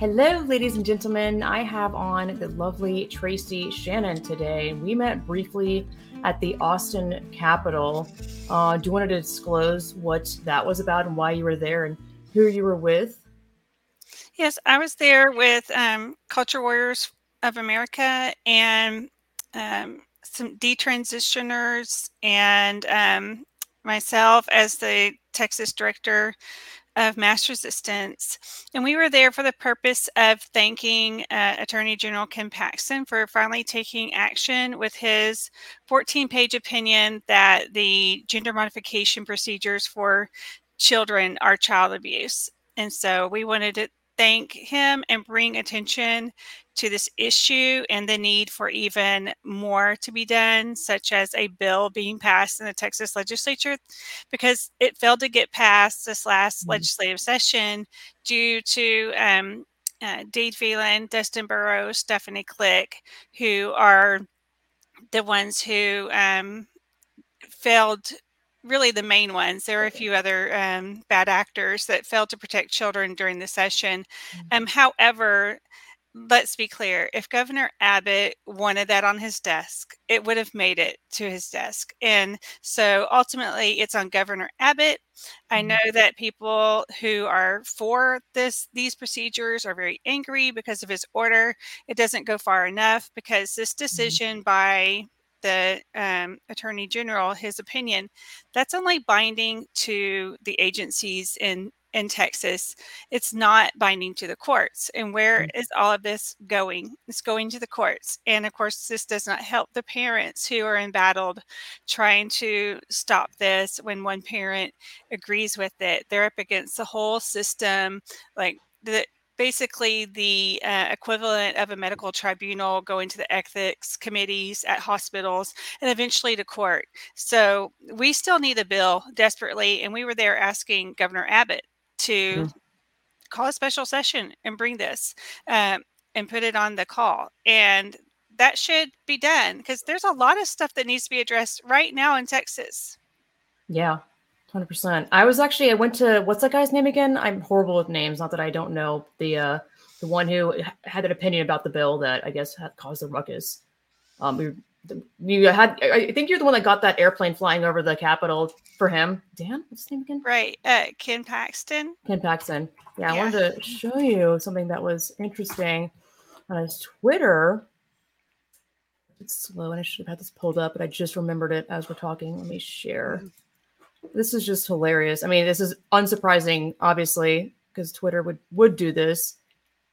Hello, ladies and gentlemen. I have on the lovely Tracy Shannon today. We met briefly at the Austin Capitol. Uh, do you want to disclose what that was about and why you were there and who you were with? Yes, I was there with um, Culture Warriors of America and um, some detransitioners and um, myself as the Texas director of mass resistance. And we were there for the purpose of thanking uh, Attorney General Ken Paxton for finally taking action with his 14 page opinion that the gender modification procedures for children are child abuse. And so we wanted to thank him and bring attention to this issue and the need for even more to be done, such as a bill being passed in the Texas legislature, because it failed to get passed this last mm-hmm. legislative session due to um, uh, Dade Phelan, Dustin Burrows, Stephanie Klick, who are the ones who um, failed really the main ones. There are a few other um, bad actors that failed to protect children during the session. Mm-hmm. Um, however, let's be clear if Governor Abbott wanted that on his desk, it would have made it to his desk. And so ultimately, it's on Governor Abbott. I mm-hmm. know that people who are for this these procedures are very angry because of his order. It doesn't go far enough because this mm-hmm. decision by the um, attorney general his opinion that's only binding to the agencies in in texas it's not binding to the courts and where mm. is all of this going it's going to the courts and of course this does not help the parents who are embattled trying to stop this when one parent agrees with it they're up against the whole system like the basically the uh, equivalent of a medical tribunal going to the ethics committees at hospitals and eventually to court. So we still need a bill desperately. And we were there asking Governor Abbott to mm-hmm. call a special session and bring this um, and put it on the call. And that should be done because there's a lot of stuff that needs to be addressed right now in Texas. Yeah, Hundred percent. I was actually I went to what's that guy's name again? I'm horrible with names. Not that I don't know the uh the one who had an opinion about the bill that I guess had caused the ruckus. Um, we you had I think you're the one that got that airplane flying over the Capitol for him. Dan, what's his name again? Right, uh, Ken Paxton. Ken Paxton. Yeah, yeah, I wanted to show you something that was interesting on his Twitter. It's slow, and I should have had this pulled up, but I just remembered it as we're talking. Let me share. Mm. This is just hilarious. I mean, this is unsurprising, obviously, because Twitter would would do this.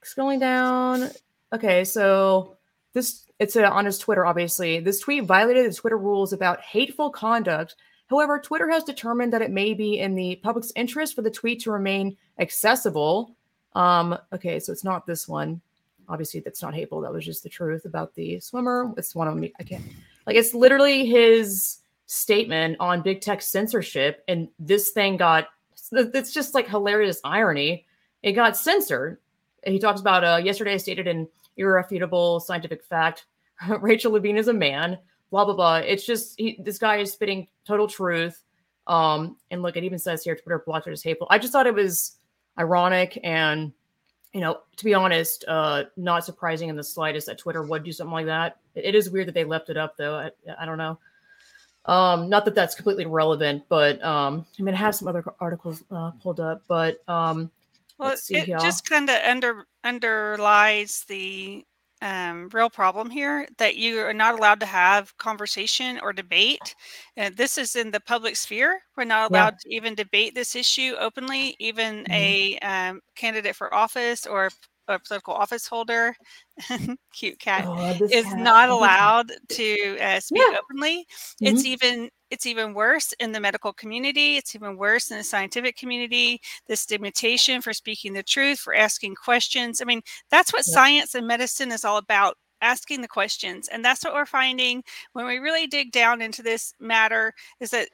Scrolling down. Okay, so this it's a, on his Twitter, obviously. This tweet violated the Twitter rules about hateful conduct. However, Twitter has determined that it may be in the public's interest for the tweet to remain accessible. Um, okay, so it's not this one. Obviously, that's not hateful. That was just the truth about the swimmer. It's one of them. I can't like it's literally his statement on big tech censorship, and this thing got it's just like hilarious irony. It got censored. He talks about uh, yesterday I stated an irrefutable scientific fact. Rachel Levine is a man. Blah blah blah. It's just he, this guy is spitting total truth. Um, and look, it even says here Twitter blocked it as hateful. I just thought it was ironic and you know, to be honest, uh, not surprising in the slightest that Twitter would do something like that. It, it is weird that they left it up, though. I, I don't know. Um, not that that's completely relevant, but um, I mean, I have some other articles uh, pulled up, but um, well, it just kind of under underlies the um, real problem here that you are not allowed to have conversation or debate. And this is in the public sphere. We're not allowed yeah. to even debate this issue openly. Even mm-hmm. a um, candidate for office or a political office holder, cute cat, oh, is cat. not allowed to uh, speak yeah. openly. Mm-hmm. It's even it's even worse in the medical community. It's even worse in the scientific community. The stigmatization for speaking the truth, for asking questions. I mean, that's what science and medicine is all about asking the questions and that's what we're finding when we really dig down into this matter is that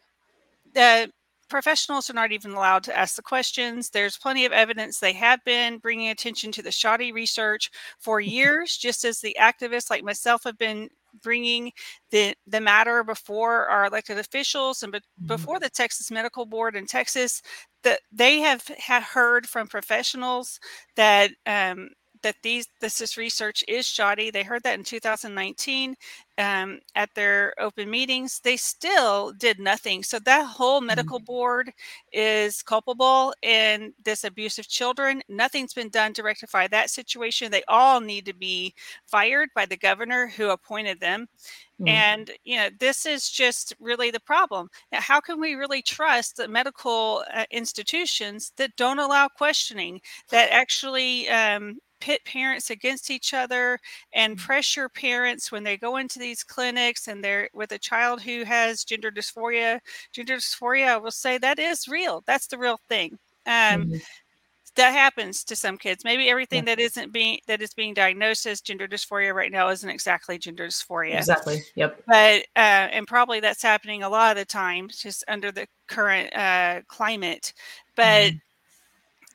the professionals are not even allowed to ask the questions. There's plenty of evidence they have been bringing attention to the shoddy research for years, just as the activists like myself have been bringing the the matter before our elected officials and be, mm-hmm. before the Texas Medical Board in Texas that they have had heard from professionals that um, that these this, this research is shoddy. They heard that in 2019 um, at their open meetings. They still did nothing. So that whole mm-hmm. medical board is culpable in this abuse of children. Nothing's been done to rectify that situation. They all need to be fired by the governor who appointed them. Mm. And, you know, this is just really the problem. Now, how can we really trust the medical uh, institutions that don't allow questioning, that actually um, pit parents against each other and mm. pressure parents when they go into these clinics and they're with a child who has gender dysphoria? Gender dysphoria, I will say that is real. That's the real thing. Um, mm-hmm that happens to some kids. Maybe everything yeah. that isn't being that is being diagnosed as gender dysphoria right now isn't exactly gender dysphoria. Exactly. Yep. But uh, and probably that's happening a lot of the time, just under the current uh, climate. But mm.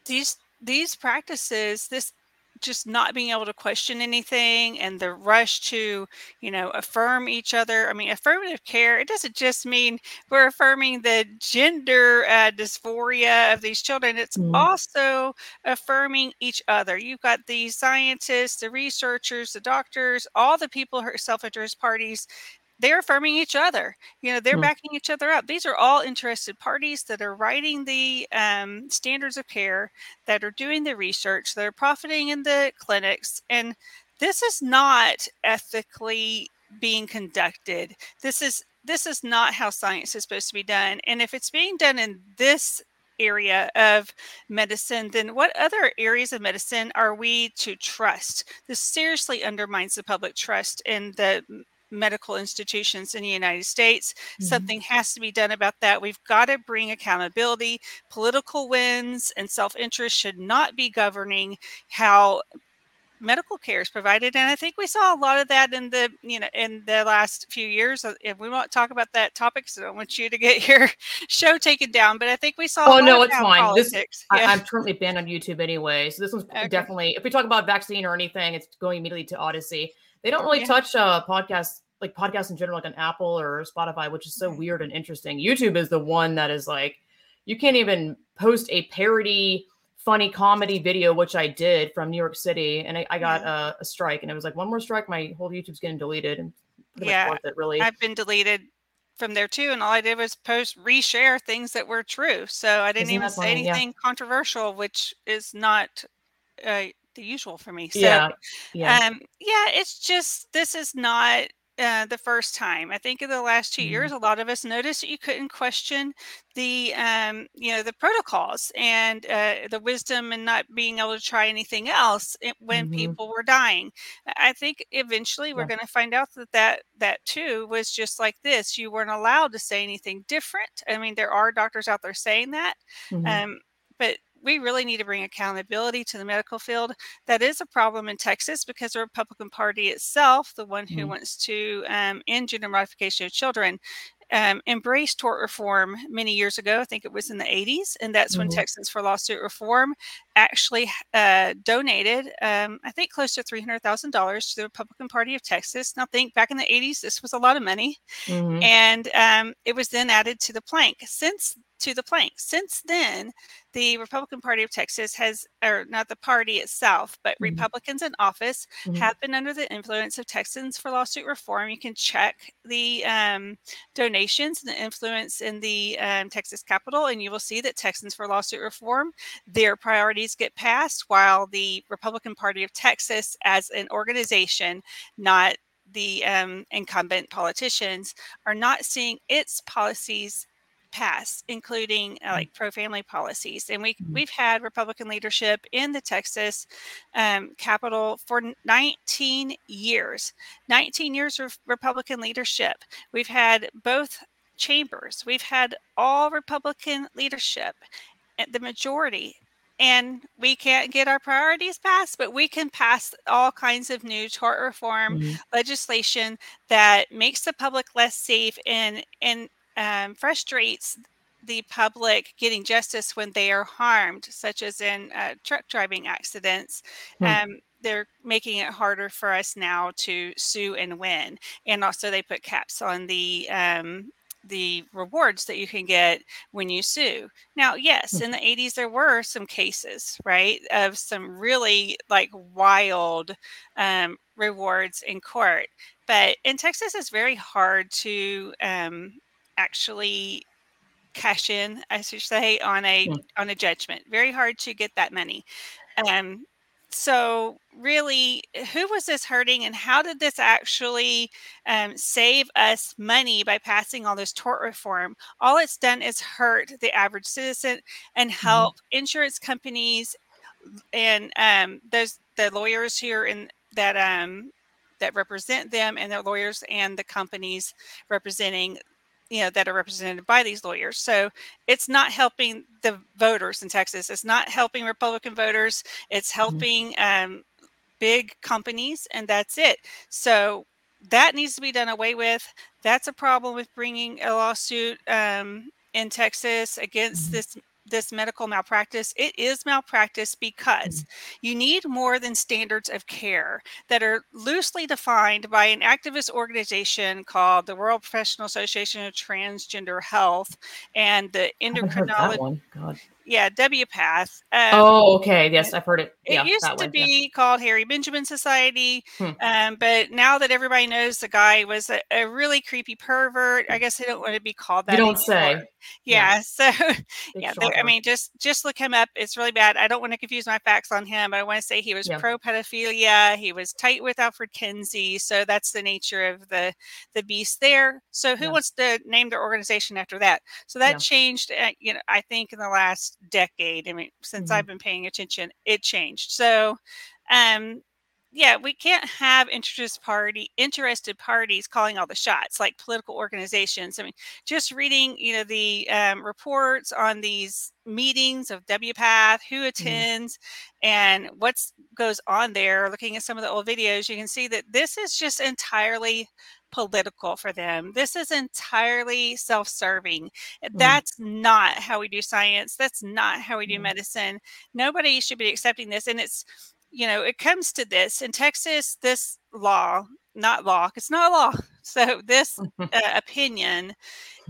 these these practices, this just not being able to question anything and the rush to you know affirm each other i mean affirmative care it doesn't just mean we're affirming the gender uh, dysphoria of these children it's mm. also affirming each other you've got the scientists the researchers the doctors all the people who self-interest parties they're affirming each other. You know, they're mm. backing each other up. These are all interested parties that are writing the um, standards of care, that are doing the research, that are profiting in the clinics. And this is not ethically being conducted. This is this is not how science is supposed to be done. And if it's being done in this area of medicine, then what other areas of medicine are we to trust? This seriously undermines the public trust in the medical institutions in the United States. Mm-hmm. Something has to be done about that. We've got to bring accountability. Political wins and self interest should not be governing how medical care is provided and i think we saw a lot of that in the you know in the last few years uh, if we won't talk about that topic so i want you to get your show taken down but i think we saw oh no it's fine politics. this yeah. I, am currently banned on youtube anyway so this one's okay. definitely if we talk about vaccine or anything it's going immediately to Odysee they don't really yeah. touch uh podcasts like podcasts in general, like on Apple or Spotify, which is so weird and interesting. YouTube is the one that is like, you can't even post a parody, funny comedy video, which I did from New York City, and I, I got a, a, strike, and it was like one more strike, my whole YouTube's getting deleted, and yeah, it really. I've been deleted from there too, and all I did was post reshare things that were true, so I didn't Isn't even say anything yeah. controversial, which is not. Uh, the usual for me. So, yeah, yeah. Um, yeah, it's just this is not uh, the first time. I think in the last 2 mm-hmm. years, a lot of us noticed that you couldn't question the, um, you know, the protocols and uh, the wisdom and not being able to try anything else when mm-hmm. people were dying. I think eventually we're going to find out that, that that too was just like this. You weren't allowed to say anything different. I mean, there are doctors out there saying that. Mm-hmm. Um, but we really need to bring accountability to the medical field. That is a problem in Texas because the Republican Party itself, the one who mm. wants to um, end gender modification of children, um, embraced tort reform many years ago. I think it was in the 80s. And that's mm-hmm. when Texans for Lawsuit Reform actually uh, donated, um, I think, close to $300,000 to the Republican Party of Texas. Now, think back in the 80s, this was a lot of money. Mm-hmm. And um, it was then added to the plank. Since to the plank. Since then, the Republican Party of Texas has, or not the party itself, but mm-hmm. Republicans in office mm-hmm. have been under the influence of Texans for Lawsuit Reform. You can check the um, donations and the influence in the um, Texas Capitol, and you will see that Texans for Lawsuit Reform, their priorities get passed, while the Republican Party of Texas, as an organization, not the um, incumbent politicians, are not seeing its policies pass, including uh, mm. like pro-family policies. And we mm-hmm. we've had Republican leadership in the Texas um, Capitol for 19 years. 19 years of Republican leadership. We've had both chambers. We've had all Republican leadership, eh, the majority. And we can't get our priorities passed, but we can pass all kinds of new tort reform mm-hmm. legislation that makes the public less safe and and um, frustrates the public getting justice when they are harmed, such as in uh, truck driving accidents. Hmm. Um, they're making it harder for us now to sue and win. And also, they put caps on the um, the rewards that you can get when you sue. Now, yes, in the 80s there were some cases, right, of some really like wild um, rewards in court, but in Texas it's very hard to um, actually cash in, I should say, on a yeah. on a judgment. Very hard to get that money. Um, so really who was this hurting and how did this actually um, save us money by passing all this tort reform all it's done is hurt the average citizen and mm-hmm. help mm-hmm. insurance companies and um, those the lawyers here in that um, that represent them and the lawyers and the companies representing you know that are represented by these lawyers. So it's not helping the voters in texas. It's not helping republican voters. It's mm-hmm. helping um, big companies and that's it. So that needs to be done away with. That's a problem with bringing a lawsuit um, in texas against mm-hmm. this this medical malpractice, it is malpractice because mm-hmm. you need more than standards of care that are loosely defined by an activist organization called the World Professional Association of Transgender Health and the endocrinology. Yeah, WPATH. Um, oh, okay. Yes, I've heard it. Yeah, it used to one, be yeah. called Harry Benjamin Society, hmm. um, but now that everybody knows the guy was a, a, really creepy pervert, I guess they don't want to be called that. You don't anymore. say. Yeah. yeah. So, yeah, I mean, just just look him up. It's really bad. I don't want to confuse my facts on him, but I want to say he was yeah. pro pedophilia. He was tight with Alfred Kinsey. So that's the nature of the the beast there. So who wants to name their organization after that? So that changed. Uh, you know, I think in the last decade. I mean, since mm-hmm. I've been paying attention, it changed. So, um, yeah, we can't have interest party interested parties calling all the shots like political organizations. I mean, just reading, you know, the um, reports on these meetings of WPATH, who mm-hmm. attends, mm-hmm. and what goes on there. Looking at some of the old videos, you can see that this is just entirely political for them. This is entirely self serving. Mm. That's not how we do science. That's not how we do mm. medicine. Nobody should be accepting this. And it's, you know, it comes to this in Texas, this law, not law, it's not a law. So this uh, opinion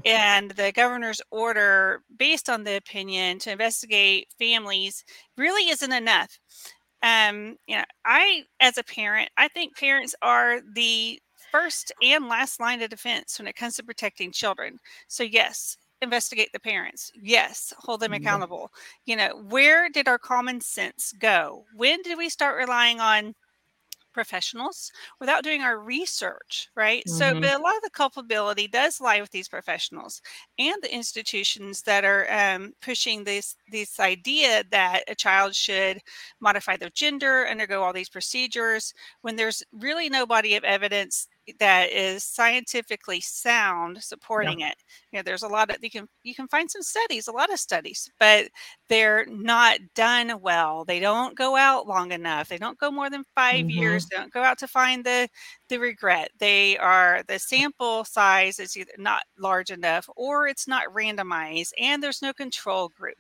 and the governor's order based on the opinion to investigate families really isn't enough. Um, you know, I, as a parent, I think parents are the first and last line of defense when it comes to protecting children. So, yes, investigate the parents. Yes, hold them accountable. You know, where did our common sense go? When did we start relying on professionals without doing our research, right? Mm-hmm. So, but a lot of the culpability does lie with these professionals and the institutions that are um, pushing this this idea that a child should modify their gender, undergo all these procedures, when there's really no body of evidence that is scientifically sound supporting yeah. it. You know, there's a lot of you can you can find some studies, a lot of studies, but they're not done well. They don't go out long enough. They don't go more than 5 mm-hmm. years. They don't go out to find the the regret. They are the sample size is either not large enough or it's not randomized and there's no control group.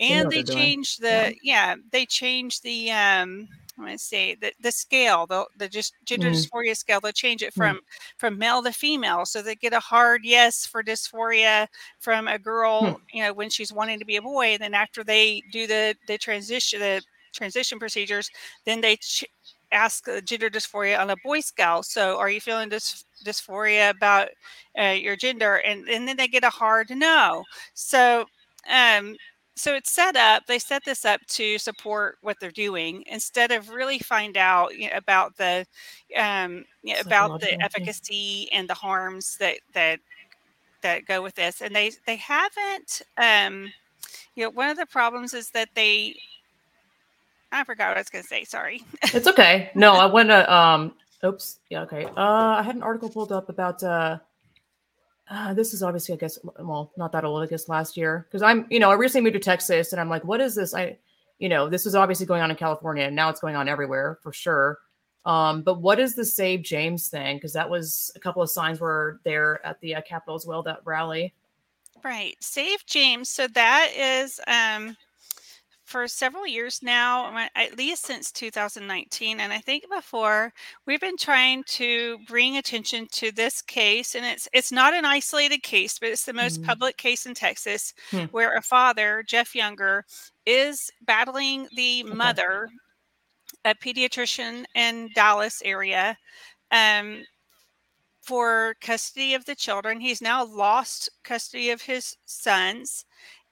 And they change the yeah. yeah, they change the um let me see the, the scale the, the just gender mm. dysphoria scale they'll change it mm. from mm. from male to female so they get a hard yes for dysphoria from a girl mm. you know when she's wanting to be a boy and then after they do the the transition the transition procedures then they ch- ask gender dysphoria on a boy scale so are you feeling dys- dysphoria about uh, your gender and, and then they get a hard no so um so it's set up they set this up to support what they're doing instead of really find out you know, about the um, you know, about the efficacy and the harms that that that go with this and they they haven't um you know one of the problems is that they i forgot what i was going to say sorry. It's okay. No i went to um oops yeah okay. Uh i had an article pulled up about uh uh, this is obviously, I guess, well, not that old, I guess last year. Because I'm, you know, I recently moved to Texas and I'm like, what is this? I, you know, this is obviously going on in California and now it's going on everywhere for sure. Um, but what is the Save James thing? Because that was a couple of signs were there at the uh, Capitol as well, that rally. Right. Save James. So that is um, for several years now, at least since 2019, and I think before, we've been trying to bring attention to this case, and it's it's not an isolated case, but it's the most mm. public case in Texas, hmm. where a father, Jeff Younger, is battling the okay. mother, a pediatrician in Dallas area, um, for custody of the children. He's now lost custody of his sons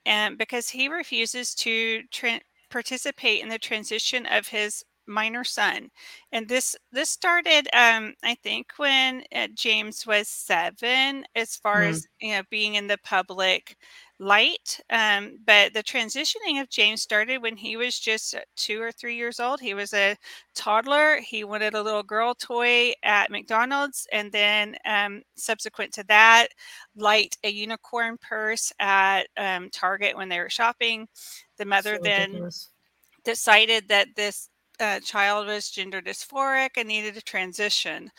and because he refuses to tra- participate in the transition of his minor son and this this started um i think when uh, james was seven as far mm. as you know being in the public light. Um, but the transitioning of James started when he was just uh, two or three years old. He was a toddler. He wanted a little girl toy at McDonald's. And then, um, subsequent to that, light a unicorn purse at um, Target when they were shopping. The mother so then decided that this uh, child was gender dysphoric and needed a transition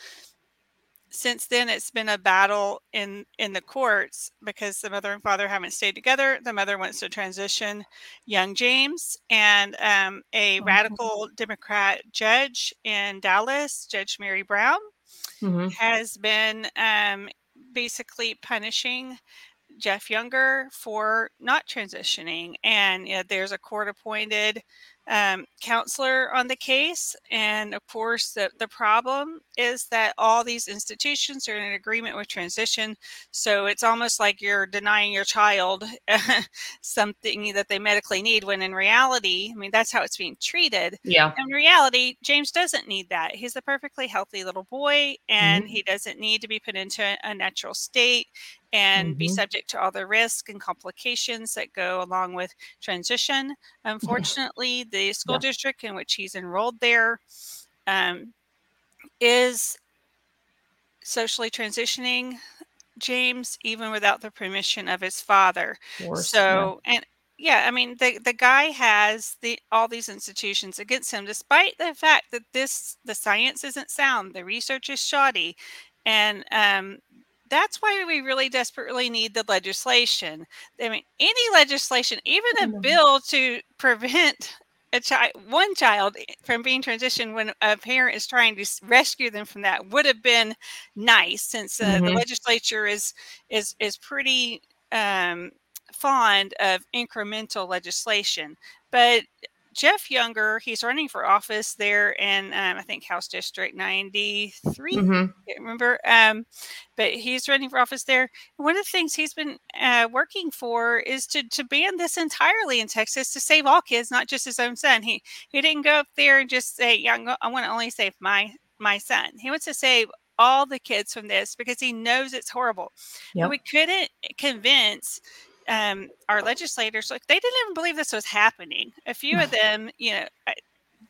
since then it's been a battle in in the courts because the mother and father haven't stayed together the mother wants to transition young james and um, a mm-hmm. radical democrat judge in dallas judge mary brown mm-hmm. has been um, basically punishing jeff younger for not transitioning and you know, there's a court appointed um, counselor on the case. And of course, the, the problem is that all these institutions are in agreement with transition. So it's almost like you're denying your child something that they medically need, when in reality, I mean, that's how it's being treated. Yeah. In reality, James doesn't need that. He's a perfectly healthy little boy and mm-hmm. he doesn't need to be put into a natural state and mm-hmm. be subject to all the risk and complications that go along with transition. Unfortunately, the school yeah. district in which he's enrolled there um, is socially transitioning James even without the permission of his father. Course, so, yeah. and yeah, I mean the the guy has the all these institutions against him, despite the fact that this the science isn't sound, the research is shoddy, and um, that's why we really desperately need the legislation. I mean, any legislation, even a mm-hmm. bill to prevent a child, one child from being transitioned when a parent is trying to rescue them from that would have been nice, since uh, mm-hmm. the legislature is is is pretty um, fond of incremental legislation. But Jeff Younger, he's running for office there in, um, I think, House District 93. Mm-hmm. Remember. Um, but he's running for office there. One of the things he's been uh, working for is to, to ban this entirely in Texas to save all kids, not just his own son. He he didn't go up there and just say, "Yeah, I want to only save my my son." He wants to save all the kids from this because he knows it's horrible. Yep. we couldn't convince um, our legislators like they didn't even believe this was happening. A few of them, you know,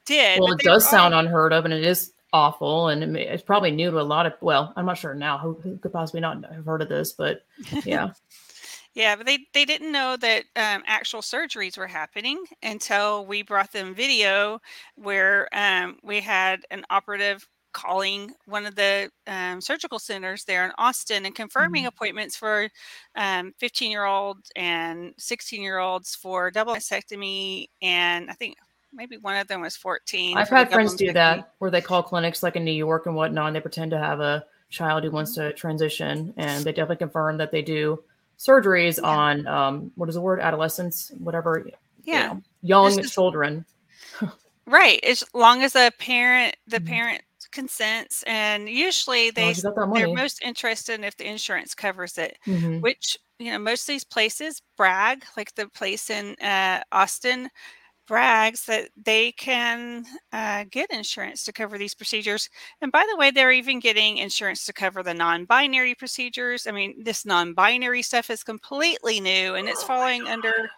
did. Well, it does sound unheard of, and it is awful, and it's probably new to a lot of. Well, I'm not sure now who, who could possibly not have heard of this, but yeah. yeah, but they they didn't know that um, actual surgeries were happening until we brought them video where um, we had an operative calling one of the um, surgical centers there in Austin and confirming mm-hmm. appointments for 15 um, year olds and 16 year olds for double mastectomy. And I think maybe one of them was 14. I've had friends do that where they call clinics like in New York and whatnot, and they pretend to have a child who wants mm-hmm. to transition, and they definitely confirm that they do surgeries yeah. on um, what is the word adolescents, whatever. Yeah, you know, young children. right, as long as the parent, the mm-hmm. parent consents and usually they they're most interested in if the insurance covers it mm-hmm. which you know most of these places brag like the place in uh, austin brags that they can uh, get insurance to cover these procedures. And by the way, they're even getting insurance to cover the non binary procedures. I mean, this non binary stuff is completely new and it's oh falling under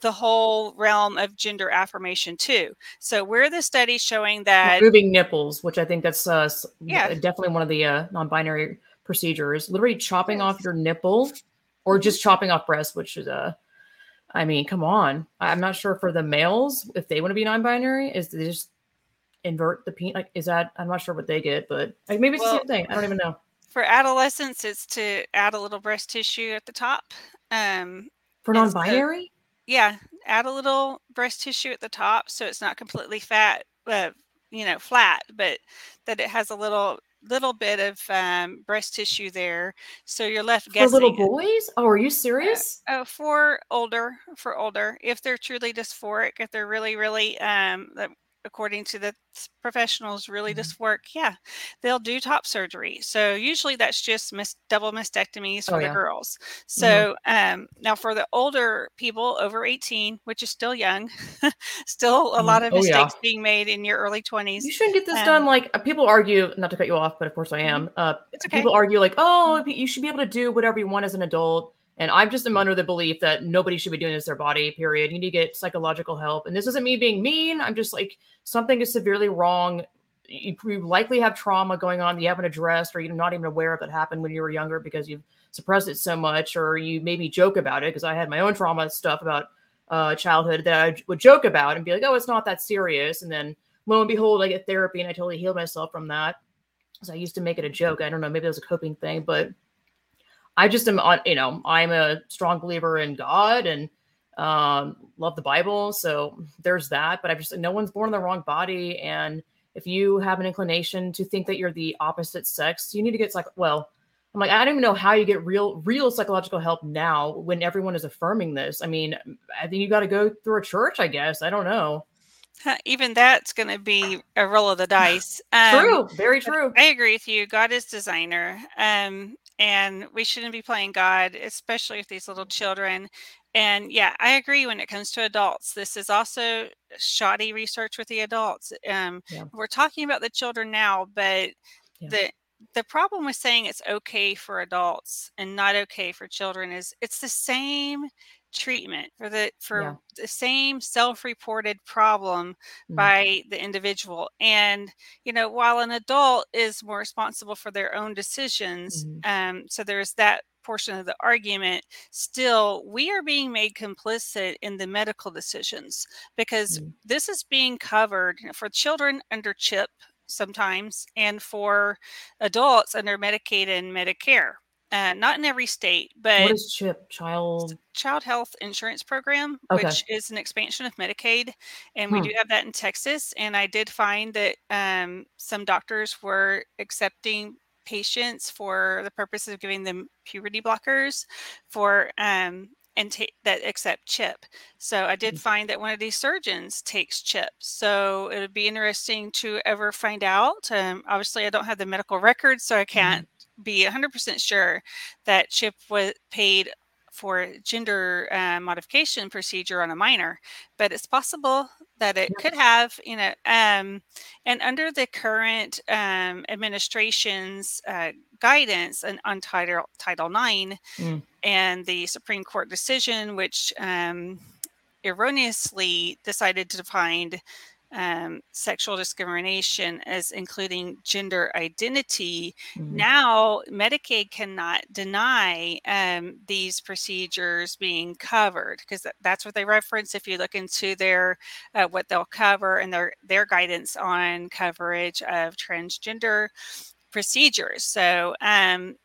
the whole realm of gender affirmation too. So we're the study showing that removing nipples, which I think that's uh, yeah. definitely one of the uh, non binary procedures, literally chopping yes. off your nipple or just chopping off breast, which is a uh, I mean, come on. I'm not sure for the males if they want to be non-binary. Is they just invert the penis? Like, is that? I'm not sure what they get, but like maybe it's well, the same thing. I don't even know. For adolescents, it's to add a little breast tissue at the top. Um, for non-binary. yeah, add a little breast tissue at the top so it's not completely fat, uh, you know, flat, but that it has a little little bit of um, breast tissue there, so you're left guessing. For little boys? Oh, are you serious? Uh, uh, for older, for older, if they're truly dysphoric, if they're really, really um, according to the professionals really mm-hmm. this work yeah they'll do top surgery so usually that's just mis- double mastectomies for oh, the yeah. girls mm-hmm. so mm-hmm. um, now for the older people over 18 which is still young still a mm-hmm. lot of mistakes oh, yeah. being made in your early 20s you shouldn't get this um, done like uh, people argue not to cut you off but of course i am mm-hmm. uh, okay. people argue like oh you should be able to do whatever you want as an adult and I'm just am under the belief that nobody should be doing this to their body, period. You need to get psychological help. And this isn't me being mean. I'm just like, something is severely wrong. You, you likely have trauma going on that you haven't addressed, or you're not even aware of that happened when you were younger because you've suppressed it so much, or you maybe joke about it. Because I had my own trauma stuff about uh, childhood that I would joke about and be like, oh, it's not that serious. And then lo and behold, I get therapy and I totally healed myself from that. Because I used to make it a joke. I don't know, maybe it was a coping thing, but I just am on, you know, I'm a strong believer in God and um, love the Bible. So there's that. But I've just, no one's born in the wrong body. And if you have an inclination to think that you're the opposite sex, you need to get like, well, I'm like, I don't even know how you get real, real psychological help now when everyone is affirming this. I mean, I think you got to go through a church, I guess. I don't know. Even that's going to be a roll of the dice. Um, true, very true. I agree with you. God is designer. Um, and we shouldn't be playing God, especially with these little children. And yeah, I agree when it comes to adults. This is also shoddy research with the adults. Um, yeah. We're talking about the children now, but yeah. the the problem with saying it's okay for adults and not okay for children is it's the same treatment for the for yeah. the same self-reported problem mm-hmm. by the individual and you know while an adult is more responsible for their own decisions mm-hmm. um so there's that portion of the argument still we are being made complicit in the medical decisions because mm-hmm. this is being covered for children under CHIP sometimes and for adults under medicaid and medicare uh, not in every state, but what is CHIP? Child Child Health Insurance Program, okay. which is an expansion of Medicaid, and we hmm. do have that in Texas. And I did find that um, some doctors were accepting patients for the purpose of giving them puberty blockers for um, and ta- that accept CHIP. So I did hmm. find that one of these surgeons takes CHIP. So it would be interesting to ever find out. Um, obviously, I don't have the medical records, so I can't be 100% sure that CHIP was paid for gender uh, modification procedure on a minor, but it's possible that it could have, you know, um, and under the current um, administration's uh, guidance and on Title Title IX mm. and the Supreme Court decision, which um, erroneously decided to find um, sexual discrimination as including gender identity. Mm-hmm. Now, Medicaid cannot deny um, these procedures being covered because that's what they reference. If you look into their uh, what they'll cover and their their guidance on coverage of transgender procedures. So, um,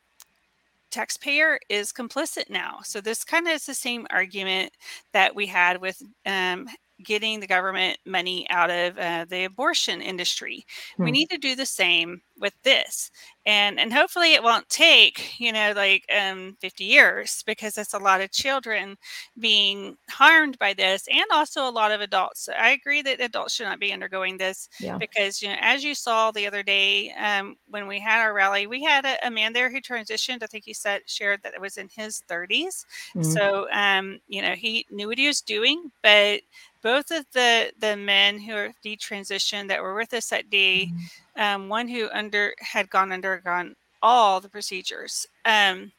taxpayer is complicit now. So this kind of is the same argument that we had with um, getting the government money out of uh, the abortion industry. Hmm. We need to do the same with this and and hopefully it won't take you know like um 50 years because it's a lot of children being harmed by this and also a lot of adults i agree that adults should not be undergoing this yeah. because you know as you saw the other day um, when we had our rally we had a, a, man there who transitioned i think he said shared that it was in his 30s mm-hmm. so um you know he knew what he was doing but both of the the men who are detransitioned that were with us that day mm-hmm um, one who under had gone undergone all the procedures um,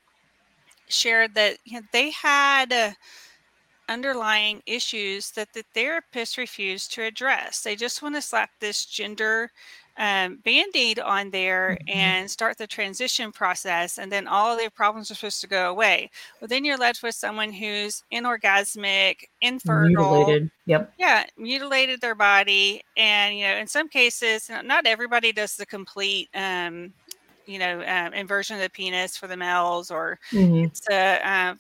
shared that you know, they had uh, underlying issues that the therapist refused to address. They just want to slap this gender um, band-aid on there mm-hmm. and start the transition process and then all their problems are supposed to go away well then you're left with someone who's inorgasmic infertile mutilated yep yeah mutilated their body and you know in some cases not everybody does the complete um, you know um, inversion of the penis for the males or mm-hmm. it's a, uh,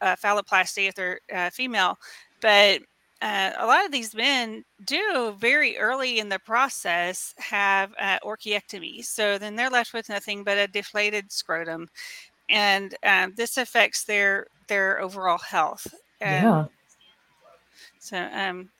a phalloplasty if they're uh, female but uh, a lot of these men do very early in the process have uh, orchiectomy. So then they're left with nothing but a deflated scrotum. And um, this affects their their overall health. And yeah. So um,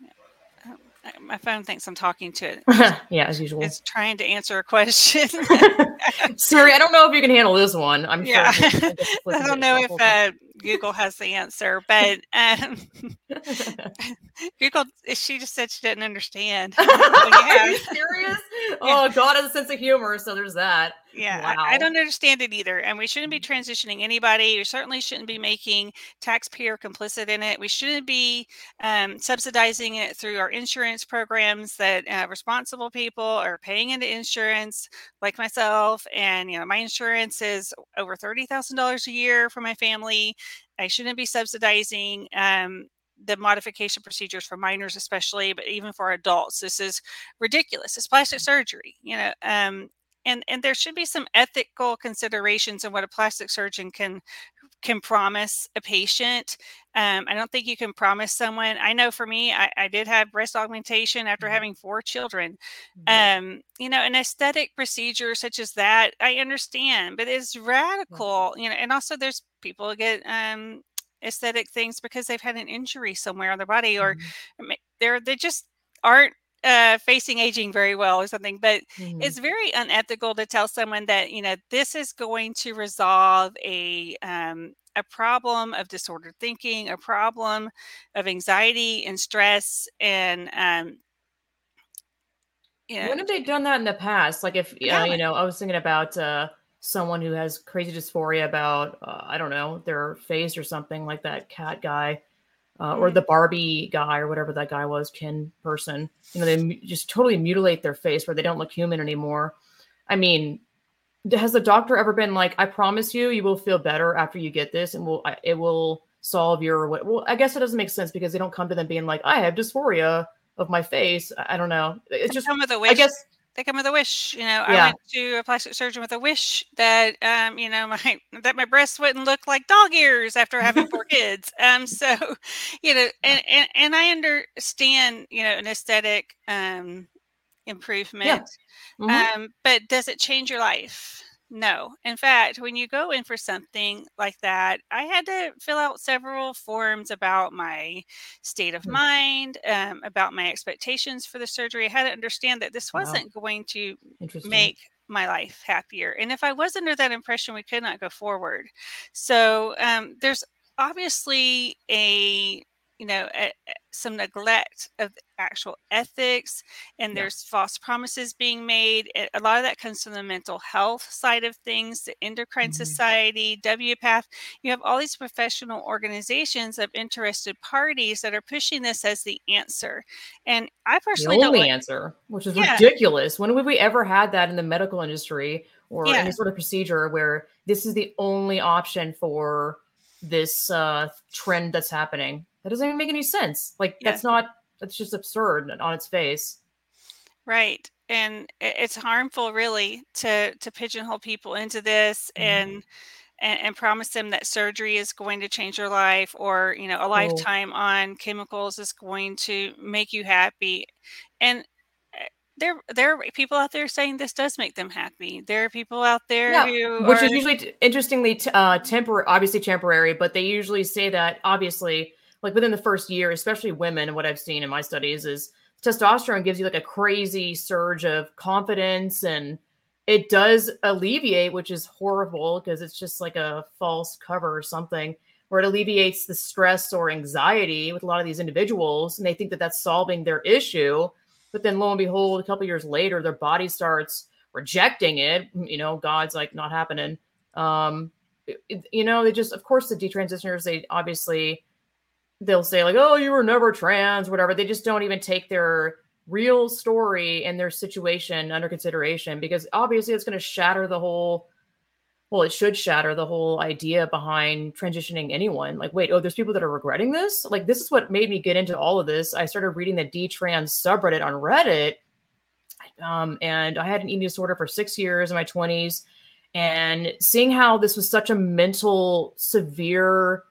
my phone thinks I'm talking to it. yeah, as usual. It's trying to answer a question. Sorry, I don't know if you can handle this one. I'm yeah. sure. I don't know if uh, Google has the answer, but um, Google, she just said she didn't understand. Are you serious? Oh, God has a sense of humor, so there's that. Yeah, wow. I, I, don't understand it either. And we shouldn't be transitioning anybody. We certainly shouldn't be making taxpayer complicit in it. We shouldn't be um, subsidizing it through our insurance programs that uh, responsible people are paying into insurance, like myself. And, you know, my insurance is over $30,000 a year for my family. I shouldn't be subsidizing um, the modification procedures for minors especially but even for adults this is ridiculous it's plastic surgery you know um, and and there should be some ethical considerations in what a plastic surgeon can can promise a patient um, i don't think you can promise someone i know for me i, I did have breast augmentation after mm-hmm. having four children mm-hmm. um, you know an aesthetic procedure such as that i understand but it's radical you know and also there's people get um, aesthetic things because they've had an injury somewhere on their body or mm-hmm. they're they just aren't uh, facing aging very well or something but mm-hmm. it's very unethical to tell someone that you know this is going to resolve a um, a problem of disordered thinking a problem of anxiety and stress and um, know, when have they done that in the past? Like if uh, you know i was thinking about uh someone who has crazy dysphoria about uh, i don't know their face or something like that cat guy uh, or mm. the Barbie guy or whatever that guy was, Ken person. You know, they just totally mutilate their face where they don't look human anymore. I mean, has the doctor ever been like, "I promise you, you will feel better after you get this, and will it will solve your what?" Well, I guess it doesn't make sense because they don't come to them being like, "I have dysphoria of my face." I don't know. It's just, some of the ways I guess they come with a wish. You know, yeah. I went to a plastic surgeon with a wish that, um, you know, my that my breasts wouldn't look like dog ears after having four kids. Um, so, you know, and, and and I understand, you know, an aesthetic um improvement. Yeah. Mm-hmm. Um, but does it change your life? No. In fact, when you go in for something like that, I had to fill out several forms about my state of mm-hmm. mind, um, about my expectations for the surgery. I had to understand that this wasn't wow. going to make my life happier. And if I was under that impression, we could not go forward. So um, there's obviously a you know a, a, some neglect of actual ethics and yeah. there's false promises being made a lot of that comes from the mental health side of things the endocrine mm-hmm. society WPATH you have all these professional organizations of interested parties that are pushing this as the answer and i personally the only like, answer which is yeah. ridiculous when would we ever had that in the medical industry or yeah. any sort of procedure where this is the only option for this uh, trend that's happening that doesn't even make any sense. Like yeah. that's not that's just absurd on its face. Right. And it's harmful really to to pigeonhole people into this mm-hmm. and, and and promise them that surgery is going to change your life or you know a oh. lifetime oh. on chemicals is going to make you happy. And eh, there there are people out there saying this does make them happy. There are people out there yeah, who which are, is usually t- interestingly t- uh temporary obviously temporary, but they usually say that obviously like within the first year, especially women, what I've seen in my studies is testosterone gives you like a crazy surge of confidence and it does alleviate, which is horrible because it's just like a false cover or something where it alleviates the stress or anxiety with a lot of these individuals and they think that that's solving their issue. But then lo and behold, a couple years later, their body starts rejecting it. You know, God's like not happening. Um, it, you know, they just, of course, the detransitioners, they obviously they'll say like, "Oh, you were never trans," whatever. They just don't even take their real story and their situation under consideration because obviously it's going to shatter the whole well it should shatter the whole idea behind transitioning anyone. Like wait oh there's people that are regretting this? Like this is what made me get into all of this. I started reading the detrans subreddit on reddit um, and i had an eating disorder for six years in my 20s and seeing how this was such a mental severe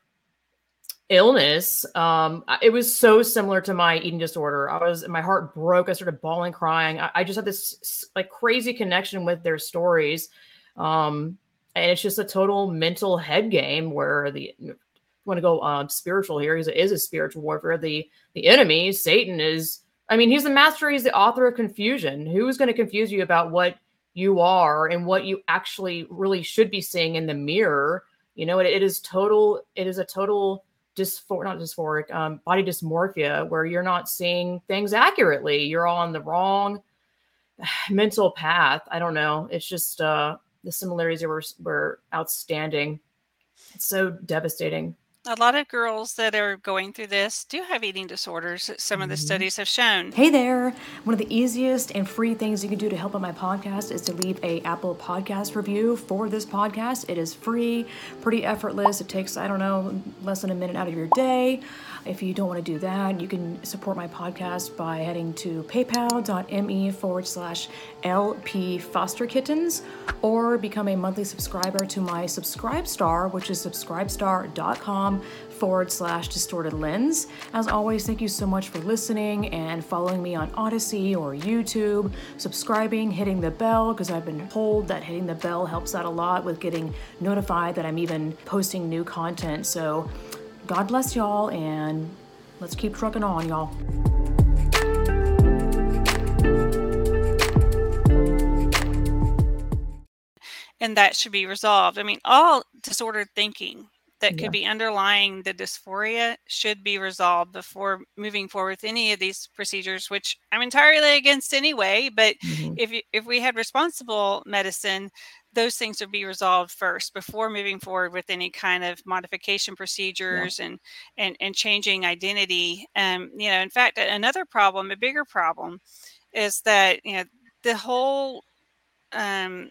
illness. Um, it was so similar to my eating disorder. I was, my heart broke. I started bawling, crying. I, I just had this like crazy connection with their stories. Um, and it's just a total mental head game where the want to go um, spiritual here. Is a spiritual warfare. The the enemy, Satan, is. I mean, he's the master. He's the author of confusion. Who's going to confuse you about what you are and what you actually really should be seeing in the mirror? You know, it, it is total. It is a total dysphor not dysphoric um, body dysmorphia where you're not seeing things accurately. You're on the wrong mental path. I don't know. It's just uh, the similarities were were outstanding. It's so devastating a lot of girls that are going through this do have eating disorders. Some of the mm-hmm. studies have shown. Hey there! One of the easiest and free things you can do to help out my podcast is to leave a Apple Podcast review for this podcast. It is free, pretty effortless. It takes I don't know less than a minute out of your day. If you don't want to do that, you can support my podcast by heading to paypal.me forward slash LP Foster Kittens or become a monthly subscriber to my Subscribestar, which is subscribestar.com forward slash distorted lens. As always, thank you so much for listening and following me on Odysee or YouTube, subscribing, hitting the bell, because I've been told that hitting the bell helps out a lot with getting notified that I'm even posting new content. So God bless y'all, and let's keep trucking on, y'all. And that should be resolved. I mean, all disordered thinking that could yeah. be underlying the dysphoria should be resolved before moving forward with any of these procedures which i'm entirely against anyway but mm-hmm. if if we had responsible medicine those things would be resolved first before moving forward with any kind of modification procedures yeah. and and and changing identity um you know in fact another problem a bigger problem is that you know the whole um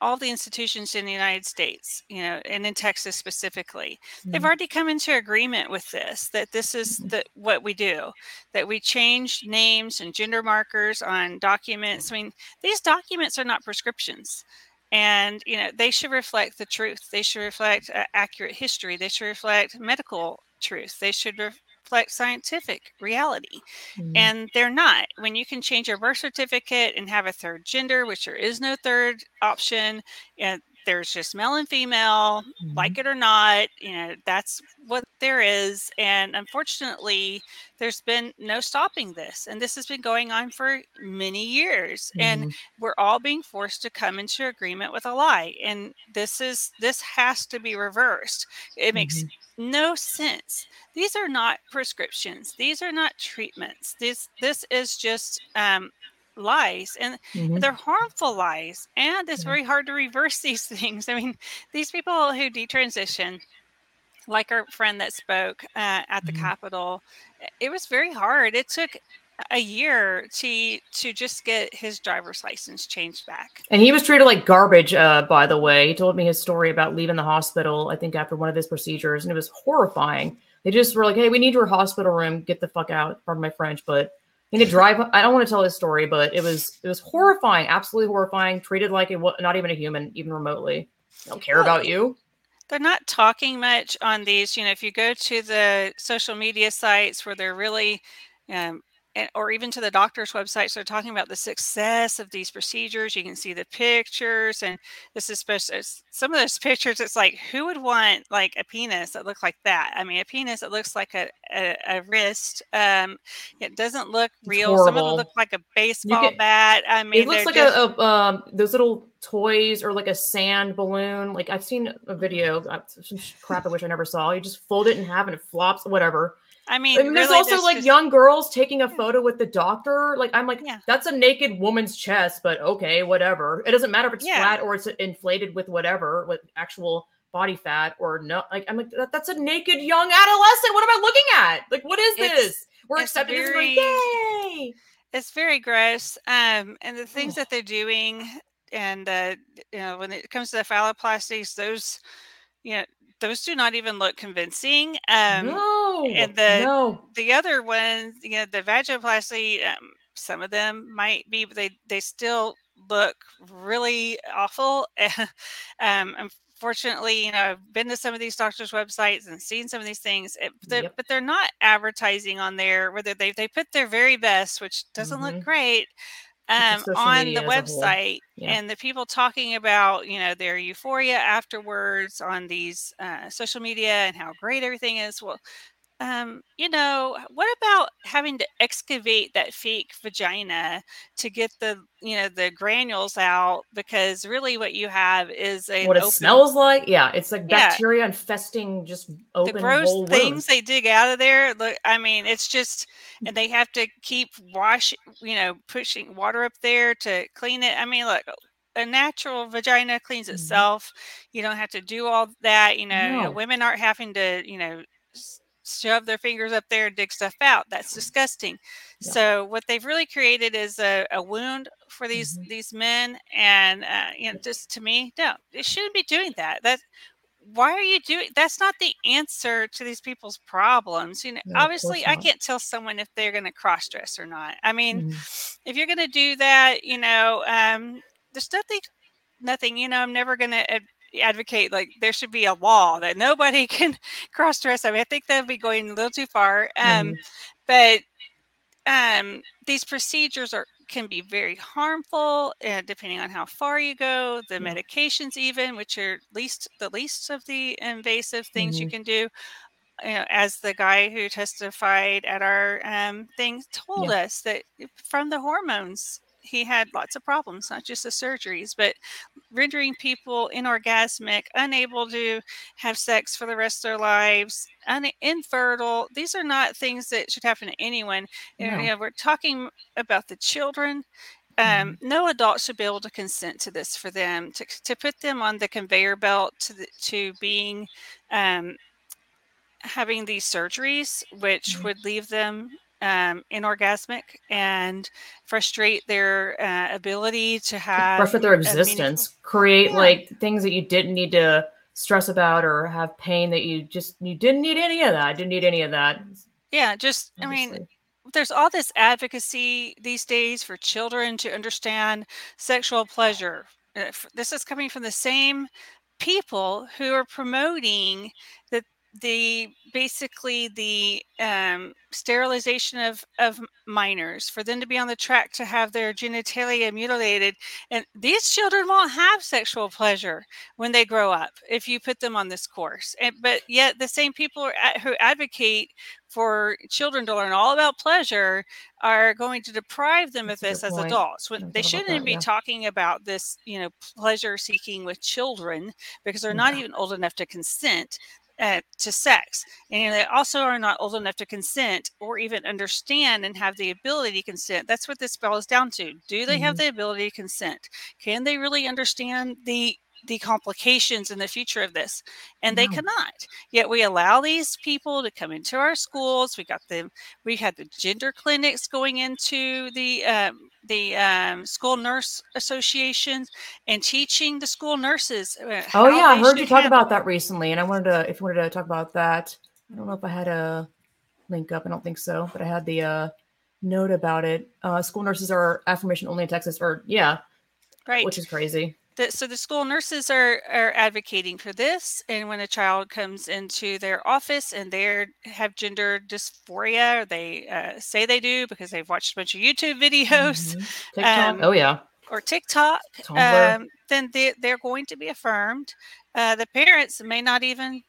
all the institutions in the United States, you know, and in Texas specifically, mm-hmm. they've already come into agreement with this that this is mm-hmm. the, what we do, that we change names and gender markers on documents. I mean, these documents are not prescriptions. And you know they should reflect the truth. They should reflect uh, accurate history. They should reflect medical truth. They should reflect scientific reality. Mm-hmm. And they're not. When you can change your birth certificate and have a third gender, which there is no third option, and there's just male and female, mm-hmm. like it or not, you know, that's what there is. And unfortunately, there's been no stopping this. And this has been going on for many years. Mm-hmm. And we're all being forced to come into agreement with a lie. And this is, this has to be reversed. It makes mm-hmm. no sense. These are not prescriptions. These are not treatments. This, this is just, um, lies and mm-hmm. they're harmful lies and it's very hard to reverse these things. I mean these people who detransition like our friend that spoke uh, at the mm-hmm. capitol it was very hard. It took a year to to just get his driver's license changed back. And he was treated like garbage uh, by the way. He told me his story about leaving the hospital i think after one of his procedures and it was horrifying. They just were like hey we need your hospital room. Get the fuck out. Pardon my french but had to drive. I don't want to tell his story, but it was it was horrifying, absolutely horrifying. Treated like a not even a human, even remotely. They don't care well, about you. They're not talking much on these. You know, if you go to the social media sites where they're really um, or even to the doctor's websites they're talking about the success of these procedures you can see the pictures and this is especially some of those pictures it's like who would want like a penis that looks like that? I mean a penis that looks like a, a, a wrist um it doesn't look real. Some of them look like a baseball can, bat. I mean it looks like just, a, a um those little toys or like a sand balloon. Like i've seen a video some crap i wish i never saw. You just fold it in half and it flops whatever I mean, there's really, also like just... young girls taking a photo with the doctor. Like, I'm like, yeah. that's a naked woman's chest, but okay, whatever. It doesn't matter if it's yeah. flat or it's inflated with whatever, with actual body fat or no. Like, I'm like, that, that's a naked young adolescent. What am I looking at? Like, what is it's, this? We're accepting very, this. Like, Yay! It's very gross. Um, and the things that they're doing, and uh, you know, when it comes to the phalloplasties, those, you know, those do not even look convincing. Um, no, and the no. the other ones, you know, the vaginoplasty, um, some of them might be, but they they still look really awful. um, unfortunately, you know, I've been to some of these doctors' websites and seen some of these things, it, they're, yep. but they're not advertising on there. Whether they they put their very best, which doesn't mm-hmm. look great, um, on the website yeah. and the people talking about you know their euphoria afterwards on these uh, social media and how great everything is well um, you know, what about having to excavate that fake vagina to get the, you know, the granules out? Because really, what you have is a what it open, smells like. Yeah, it's like yeah. bacteria infesting just open the gross things they dig out of there. Look, I mean, it's just, and they have to keep wash, you know, pushing water up there to clean it. I mean, look, a natural vagina cleans mm-hmm. itself. You don't have to do all that. You know, no. you know, women aren't having to, you know, shove their fingers up there and dig stuff out. That's disgusting. Yeah. So what they've really created is a, a wound for these mm-hmm. these men, and uh, you know, just to me, no, they shouldn't be doing that. That why are you doing? That's not the answer to these people's problems. You know, no, obviously, I can't tell someone if they're going to cross dress or not. I mean, mm-hmm. if you're going to do that, you know, um, there's nothing nothing you know i'm never going to advocate like there should be a law that nobody can cross dress. I mean, I think that would be going a little too far. Um, mm. But um, these procedures are can be very harmful, and depending on how far you go, the yeah. medications even, which are least the least of the invasive things mm-hmm. you can do. You know, as the guy who testified at our um, thing told yeah. us that from the hormones he had lots of problems, not just the surgeries, but rendering people inorgasmic, unable to have sex for the rest of their lives, un- infertile. These are not things that should happen to anyone. No. You know, we're talking about the children. Um, mm-hmm. No adult should be able to consent to this for them to, to put them on the conveyor belt to the, to being um, having these surgeries, which mm-hmm. would leave them um, inorgasmic and frustrate their uh, ability to have frustrate their existence, create yeah. like things that you didn't need to stress about or have pain that you just you didn't need any of that. Didn't need any of that. Yeah, just Obviously. I mean there's all this advocacy these days for children to understand sexual pleasure. Uh, this is coming from the same people who are promoting that the basically the um, sterilization of of minors for them to be on the track to have their genitalia mutilated and these children won't have sexual pleasure when they grow up if you put them on this course and, but yet the same people who advocate for children to learn all about pleasure are going to deprive them That's of this as point. adults when they shouldn't be yeah. talking about this you know pleasure seeking with children because they're not even old enough to consent uh, to sex. And they also are not old enough to consent or even understand and have the ability to consent. That's what this boils down to. Do they mm-hmm. have the ability to consent? Can they really understand the the complications in the future of this and they cannot. Yet we allow these people to come into our schools we got them we had the gender clinics going into the um, the um, school nurse associations and teaching the school nurses uh, oh yeah i heard you talk about that recently and i wanted to if you wanted to talk about that i don't know if i had a link up i don't think so but i had the uh, note about it. Uh, school nurses are affirmation only in texas or yeah right. which is crazy so the school nurses are are advocating for this and when a child comes into their office and they have gender dysphoria they uh, say they do because they've watched a bunch of youtube videos mm-hmm. um, oh yeah. or tiktok um, then they, they're going to be affirmed. Uh, the parents may not even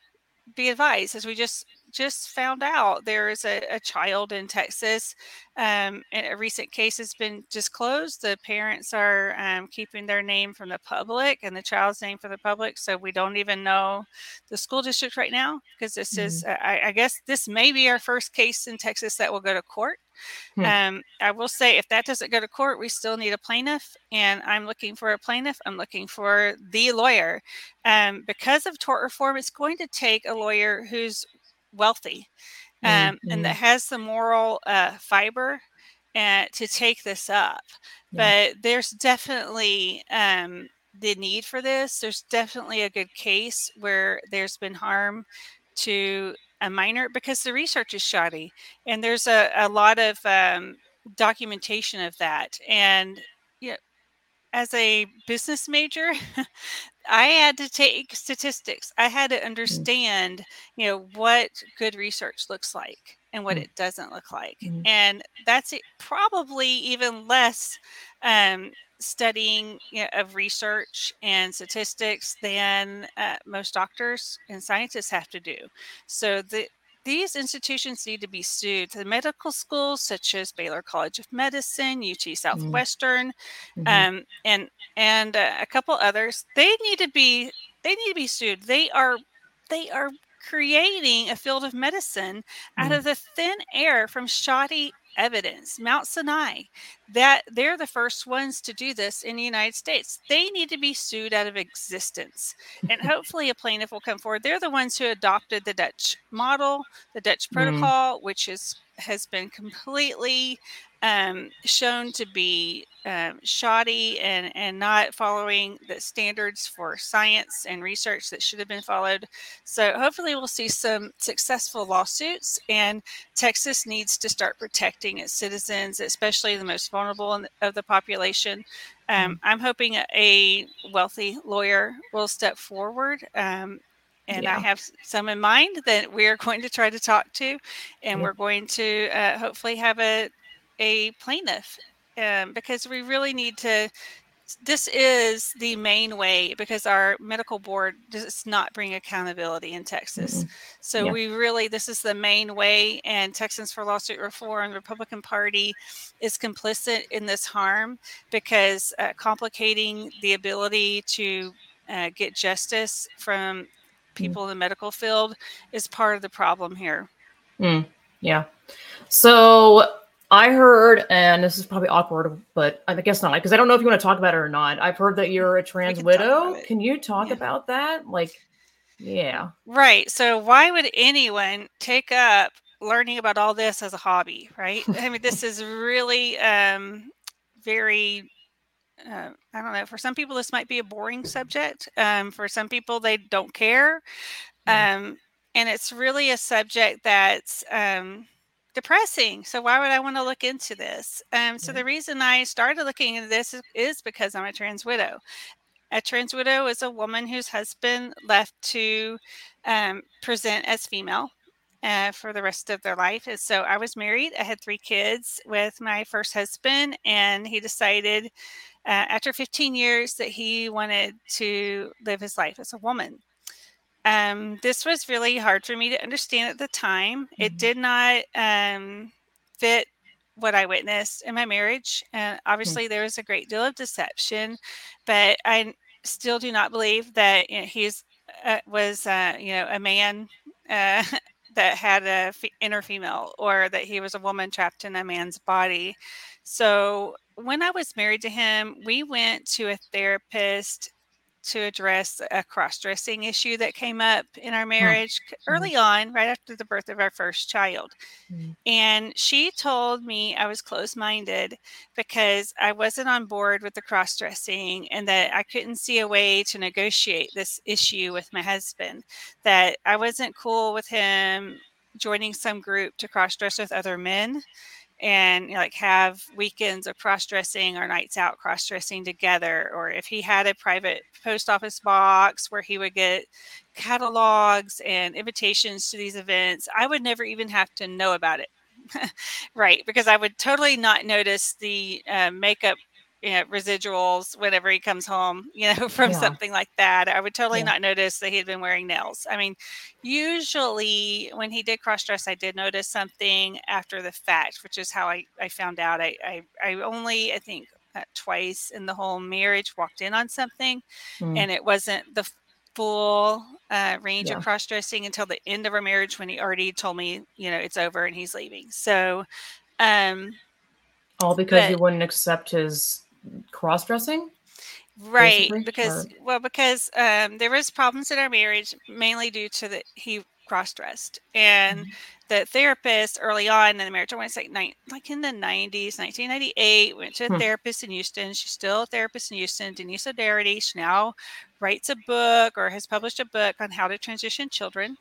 be advised as we just just found out there is a, a child in Texas. Um, a recent case has been disclosed. The parents are um, keeping their name from the public and the child's name from the public. So we don't even know the school district right now because this mm-hmm. is, I, I, guess, this may be our first case in Texas that will go to court. Hmm. Um, I will say if that doesn't go to court, we still need a plaintiff, and I'm looking for a plaintiff. I'm looking for the lawyer. Um, because of tort reform, it's going to take a lawyer who's wealthy um, mm-hmm. and that mm-hmm. has the moral uh, fiber uh, to take this up. Yeah. But there's definitely um, the need for this. There's definitely a good case where there's been harm to a minor because the research is shoddy and there's a, a lot of um, documentation of that. And yeah, as a business major, I had to take statistics. I had to Mm. understand, you know, what good research looks like and what Mm. it doesn't look like. Mhm. And that's it, probably even less um, studying you know, of research and statistics than uh, most doctors and scientists have to do. So the these institutions need to be sued. The medical schools, such as Baylor College of Medicine, UT Southwestern, Mhm. um, and and uh, a couple others, they need to be they need to be sued. They are they are creating a field of medicine out Mm. of the thin air from shoddy evidence. Mount Sinai, that they're the first ones to do this in the United States. They need to be sued out of existence, and hopefully a plaintiff will come forward. They're the ones who adopted the Dutch model, the Dutch Mm. protocol, which is has been completely um, shown to be um, shoddy and, and not following the standards for science and research that should have been followed. So hopefully we'll see some successful lawsuits and Texas needs to start protecting its citizens, especially the most vulnerable in, of the population. Um, I'm hoping a, wealthy lawyer will step forward. Um, and I have some in mind that we are going to try to talk to, and Yeah. we're going to uh, hopefully have a a plaintiff um, because we really need to. This is the main way because our medical board does not bring accountability in Texas. So Yeah. we really, this is the main way, and Texans for Lawsuit Reform, Republican Party, is complicit in this harm because uh, complicating the ability to uh, get justice from people in the medical field is part of the problem here. Mm, yeah. So I heard, and this is probably awkward, but I guess not, because I don't know if you want to talk about it or not. I've heard that you're a trans can widow. Can you talk Yeah. about that? Like, yeah. Right. So why would anyone take up learning about all this as a hobby, right? I mean, this is really um, very. Uh, I don't know. For some people, this might be a boring subject. Um, for some people, they don't care. Yeah. Um, and it's really a subject that's um, depressing. So why would I want to look into this? Um, so the reason I started looking into this is, is because I'm a trans widow. A trans widow is a woman whose husband left to um, present as female uh, for the rest of their life. And so I was married. I had three kids with my first husband, and he decided uh, after 15 years that he wanted to live his life as a woman. Um, this was really hard for me to understand at the time. It Mhm. did not um, fit what I witnessed in my marriage. And obviously, there was a great deal of deception, but I still do not believe that you know, he's uh, was uh, you know a man uh, that had a inner female, or that he was a woman trapped in a man's body. So when I was married to him, we went to a therapist to address a cross-dressing issue that came up in our marriage c- early on right after the birth of our first child. Mm. and she told me i was closed-minded because i wasn't on board with the cross-dressing and that i couldn't see a way to negotiate this issue with my husband that i wasn't cool with him joining some group to cross-dress with other men and you know, like have weekends of cross dressing or nights out cross dressing together, or if he had a private post office box where he would get catalogs and invitations to these events, I would never even have to know about it. right, because I would totally not notice the uh, makeup you know, residuals whenever he comes home, you know, from Yeah. something like that. I would totally Yeah. not notice that he had been wearing nails. I mean, usually when he did cross dress, I did notice something after the fact, which is how I, I found out. I, I, I only, I think, uh, twice in the whole marriage walked in on something, Mm. and it wasn't the full uh, range Yeah. of cross dressing until the end of our marriage when he already told me, you know, it's over and he's leaving. So, um, All because you but- wouldn't accept his cross dressing? right basically, because or- well because um there was problems in our marriage mainly due to the he cross-dressed and Mhm. the therapist early on in the marriage i want to say like in the 90s 1998 went to a Hmm. therapist in houston she's still a therapist in houston denise o'darity she now writes a book or has published a book on how to transition children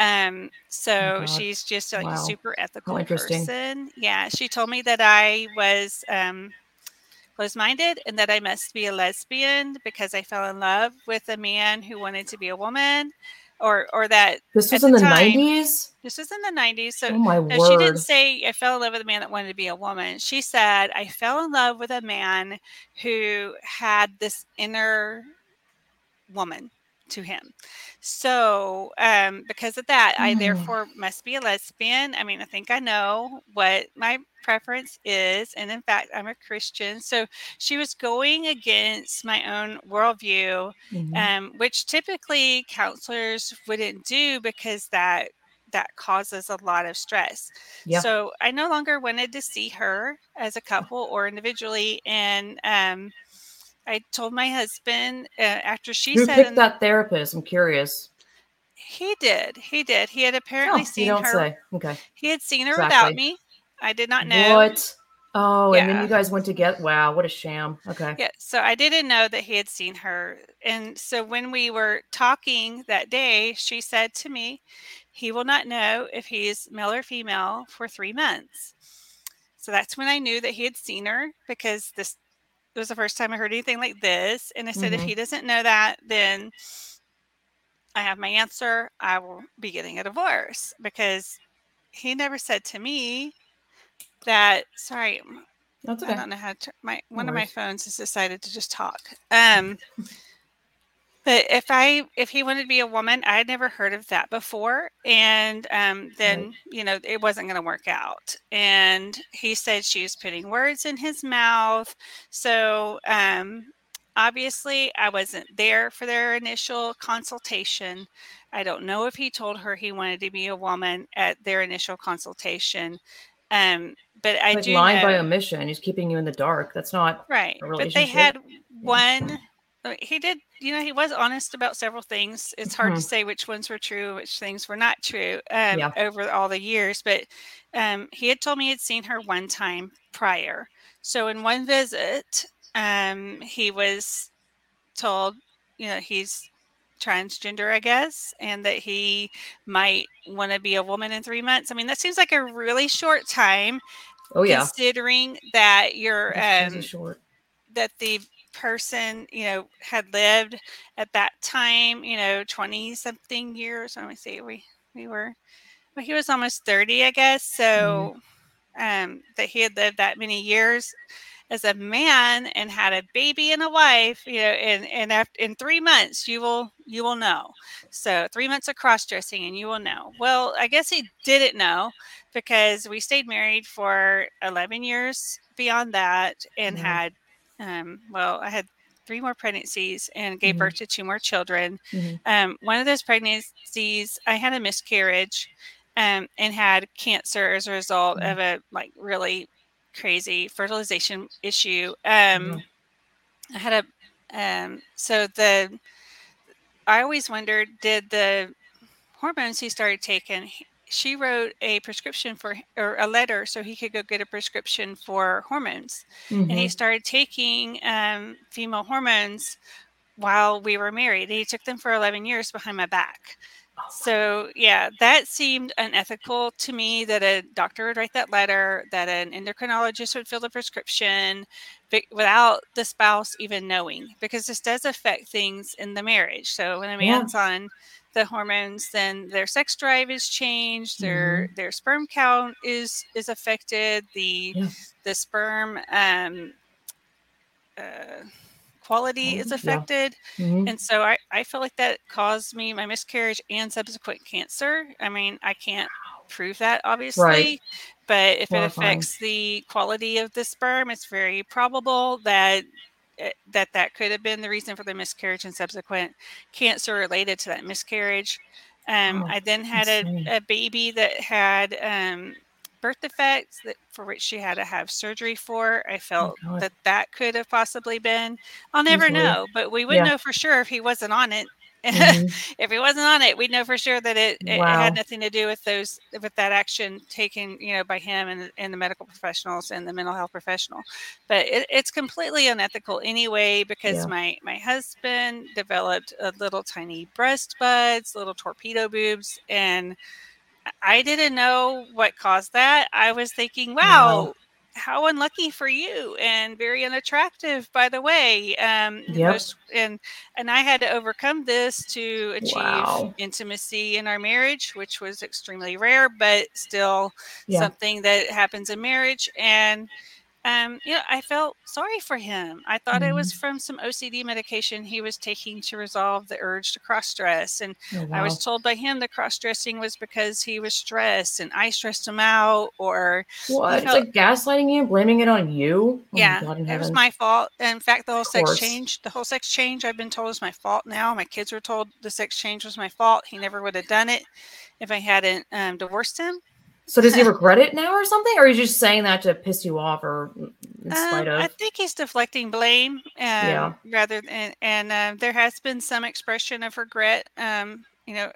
um so God. she's just like a super ethical interesting. person yeah she told me that i was um closed minded and that I must be a lesbian because I fell in love with a man who wanted to be a woman. Or, or that this was in the, 90s this was in the 90s so oh my no, word she didn't say i fell in love with a man that wanted to be a woman. She said i fell in love with a man who had this inner woman to him. So, um, because of that, I Mm. therefore must be a lesbian. I mean, I think I know what my preference is. And in fact, I'm a Christian. So she was going against my own worldview, Mhm. um, which typically counselors wouldn't do because that that causes a lot of stress. Yeah. So I no longer wanted to see her as a couple or individually. And um, I told my husband uh, after she Who said picked that therapist? I'm curious. he did. He did. He had Oh, apparently you seen don't her. say. Okay. He had seen her Exactly. without me. I did not know. What? Oh, and then you guys went together. Wow, what a sham. Okay. Yeah, so I didn't know that he had seen her. And so when we were talking that day, she said to me, he will not know if he's male or female for three months. So that's when I knew that he had seen her because this was the first time I heard anything like this. And I said, if Mhm. he doesn't know that, then I have my answer. I will be getting a divorce because he never said to me that, sorry, That's I don't know how to. My No one of my phones has decided to just talk. Um, but if I if he wanted to be a woman, I had never heard of that before, and um, then you know it wasn't going to work out. And he said she was putting words in his mouth. So um, obviously, I wasn't there for their initial consultation. I don't know if he told her he wanted to be a woman at their initial consultation. Um, but I like do lying know, by omission. He's keeping you in the dark. That's not. Right. a But they had one. Uh, He did, you know, he was honest about several things. It's hard to Mhm. say which ones were true, which things were not true um, Yeah. over all the years. But um, he had told me he'd seen her one time prior. So in one visit, um, he was told, you know, he's transgender, I guess, and that he might want to be a woman in three months. I mean, that seems like a really short time Oh yeah. considering that you're um, short. that the person you know had lived at that time you know 20 something years let me see we we were well he was almost 30 i guess so um that he had lived that many years as a man and had a baby and a wife you know and and after in three months you will you will know. So three months of cross-dressing and you will know. Well i guess he didn't know because we stayed married for 11 years beyond that and Mhm. had um, well i had three more pregnancies and gave Mhm. birth to two more children Mhm. um, one of those pregnancies i had a miscarriage um, and had cancer as a result Mhm. of a like really crazy fertilization issue um, i had a um, so the i always wondered did the hormones he started taking she wrote a prescription for or a letter so he could go get a prescription for hormones and he Mhm. started taking um, female hormones while we were married. He took them for 11 years behind my back. Oh, So, yeah, that seemed unethical to me that a doctor would write that letter, that an endocrinologist would fill the prescription without the spouse even knowing, because this does affect things in the marriage. So, when a Yeah. man's on the hormones, then their sex drive is changed, their Mm-hmm. their sperm count is is affected, the Yeah. the sperm um, uh, quality is Yeah. affected. Mhm. And so I, I feel like that caused me my miscarriage and subsequent cancer. I mean, I can't prove that obviously, but if it affects the quality of the sperm, it's very probable that that that could have been the reason for the miscarriage and subsequent cancer related to that miscarriage. Um, Oh, I then had a, a baby that had um, birth defects that for which she had to have surgery for. I felt Oh, that that could have possibly been. I'll never Easily. know, but we would Yeah. know for sure if he wasn't on it. Mhm. if he wasn't on it, we'd know for sure that it, it Wow. had nothing to do with those with that action taken, you know, by him and, and the medical professionals and the mental health professional. But it, it's completely unethical anyway because Yeah. my my husband developed a little tiny breast buds, little torpedo boobs, and I didn't know what caused that. I was thinking, wow, Wow. How unlucky for you and very unattractive by the way um Yep. most, and and i had to overcome this to achieve Wow. intimacy in our marriage which was extremely rare but still Yeah. something that happens in marriage and um you know i felt sorry for him i thought it Mm-hmm. was from some ocd medication he was taking to resolve the urge to cross dress and Oh, I was told by him the cross dressing was because he was stressed and I stressed him out, or What? It's like gaslighting you, blaming it on you. Oh yeah, God it was my fault. In fact, the whole sex change, the whole sex change, I've been told is my fault now. My kids were told the sex change was my fault. He never would have done it if I hadn't um, divorced him. So does he regret it now or something, or are you just saying that to piss you off, or in spite Um, of? I think he's deflecting blame, um, Yeah. rather than, and um, there has been some expression of regret, um, you know,